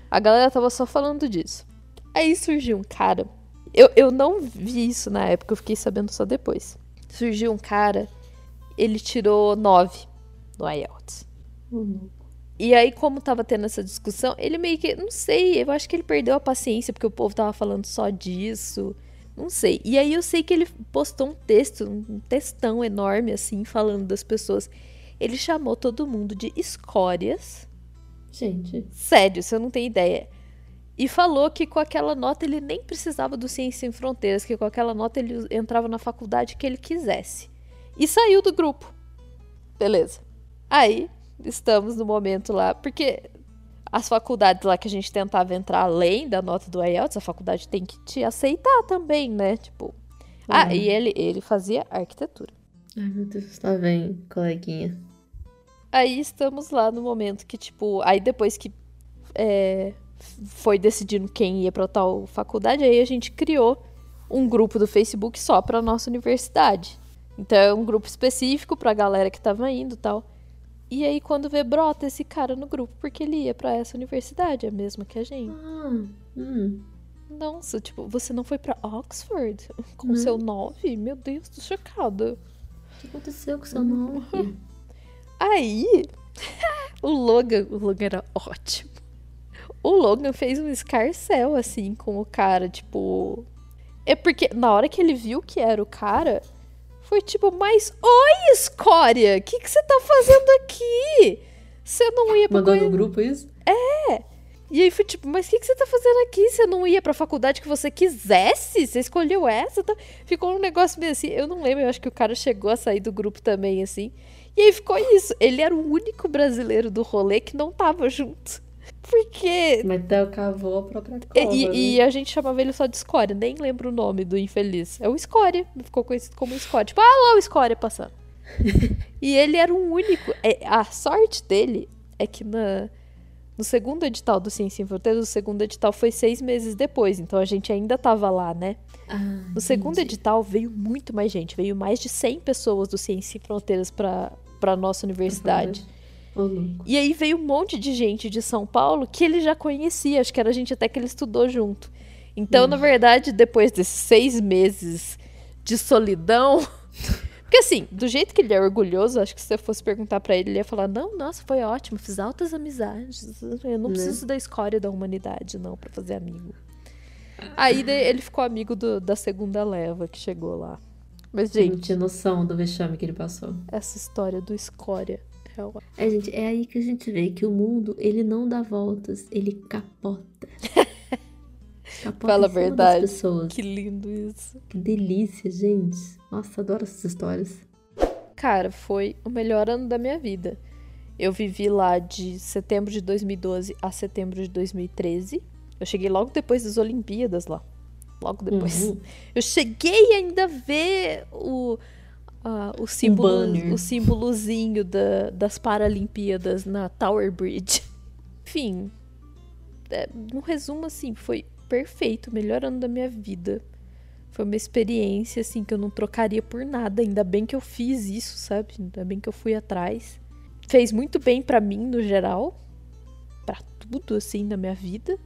a galera tava só falando disso. Aí surgiu um cara. Eu, eu não vi isso na época, eu fiquei sabendo só depois. Surgiu um cara, ele tirou 9 no IELTS. Uhum. E aí, como tava tendo essa discussão, ele meio que. Não sei, eu acho que ele perdeu a paciência, porque o povo tava falando só disso. Não sei. E aí eu sei que ele postou um texto, um textão enorme, assim, falando das pessoas. Ele chamou todo mundo de escórias. Gente. Sério, você não tem ideia. E falou que com aquela nota ele nem precisava do Ciência Sem Fronteiras, que com aquela nota ele entrava na faculdade que ele quisesse. E saiu do grupo. Beleza. Aí, estamos no momento lá, porque as faculdades lá que a gente tentava entrar além da nota do IELTS, a faculdade tem que te aceitar também, né? Tipo. Ah, uhum. e ele, ele fazia arquitetura. Ai, meu Deus, tá bem, coleguinha. Aí estamos lá no momento que, tipo, aí depois que é, foi decidindo quem ia pra tal faculdade, aí a gente criou um grupo do Facebook só pra nossa universidade. Então é um grupo específico pra galera que tava indo e tal. E aí, quando vê, brota esse cara no grupo, porque ele ia para essa universidade, a mesma que a gente. Ah, hum. Nossa, tipo, você não foi para Oxford com seu nove? Meu Deus, tô chocada. O que aconteceu com seu nove? Aí, o Logan, o Logan era ótimo. O Logan fez um escarcel, assim, com o cara, tipo. É porque na hora que ele viu que era o cara, foi tipo, mas oi, escória, o que, que você tá fazendo aqui? Você não ia pra... Mandou no grupo isso? É. E aí foi tipo, mas o que, que você tá fazendo aqui? Você não ia pra faculdade que você quisesse? Você escolheu essa? Tá... Ficou um negócio meio assim. Eu não lembro, eu acho que o cara chegou a sair do grupo também, assim. E aí ficou isso. Ele era o único brasileiro do rolê que não tava junto. Porque. Então cavou a própria cova, e, né? e, a gente chamava ele só de Escória, nem lembro o nome do infeliz. É o Escória, ficou conhecido como Escória. Tipo, ah lá o Escória passando. e ele era o único. É, a sorte dele é que na, no segundo edital do Ciência em Fronteiras, o segundo edital foi seis meses depois, então a gente ainda tava lá, né? Ah, no segundo entendi. edital veio muito mais gente, veio mais de 100 pessoas do Ciência em Fronteiras para para nossa universidade. E aí veio um monte de gente de São Paulo que ele já conhecia, acho que era gente até que ele estudou junto. Então, na verdade, depois desses seis meses de solidão. Porque assim, do jeito que ele é orgulhoso, acho que se você fosse perguntar para ele, ele ia falar: Não, nossa, foi ótimo, fiz altas amizades. Eu não preciso da escória da humanidade, não, para fazer amigo. Aí ele ficou amigo do, da segunda leva que chegou lá. Mas, gente. Não tinha noção do vexame que ele passou. Essa história do escória é, gente, é aí que a gente vê que o mundo, ele não dá voltas, ele capota. capota Fala a verdade. pessoas. Que lindo isso. Que delícia, gente. Nossa, adoro essas histórias. Cara, foi o melhor ano da minha vida. Eu vivi lá de setembro de 2012 a setembro de 2013. Eu cheguei logo depois das Olimpíadas lá. Logo depois. Uhum. Eu cheguei ainda a ver o, uh, o, símbolo, o símbolozinho da, das Paralimpíadas na Tower Bridge. Enfim, é, um resumo assim, foi perfeito, melhor ano da minha vida. Foi uma experiência assim que eu não trocaria por nada. Ainda bem que eu fiz isso, sabe? Ainda bem que eu fui atrás. Fez muito bem para mim no geral, para tudo assim na minha vida.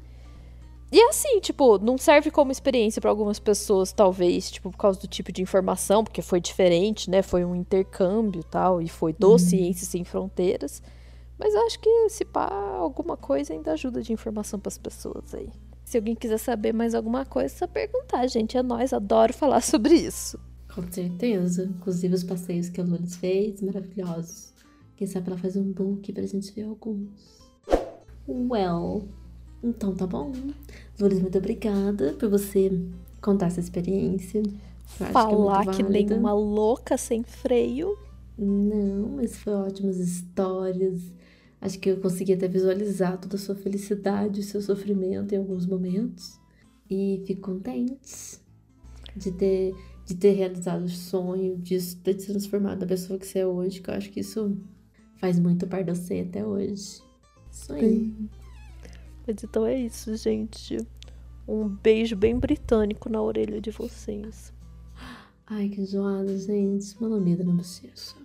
E assim, tipo, não serve como experiência para algumas pessoas, talvez, tipo, por causa do tipo de informação, porque foi diferente, né? Foi um intercâmbio tal, e foi do uhum. Ciências Sem Fronteiras. Mas acho que se pá, alguma coisa ainda ajuda de informação para as pessoas aí. Se alguém quiser saber mais alguma coisa, é só perguntar, gente. É nós, adoro falar sobre isso. Com certeza. Inclusive os passeios que a Lourdes fez, maravilhosos. Quem sabe ela faz um book pra gente ver alguns. Well, então tá bom. Lourdes, muito obrigada por você contar essa experiência. É Falar que, que nem uma louca sem freio. Não, mas foi ótimas histórias. Acho que eu consegui até visualizar toda a sua felicidade, o seu sofrimento em alguns momentos. E fico contente de ter, de ter realizado o sonho, de ter se transformado na pessoa que você é hoje, que eu acho que isso faz muito par de você até hoje. Isso aí. Mas então é isso, gente. Um beijo bem britânico na orelha de vocês. Ai, que zoada, gente. Uma lambida na bochecha.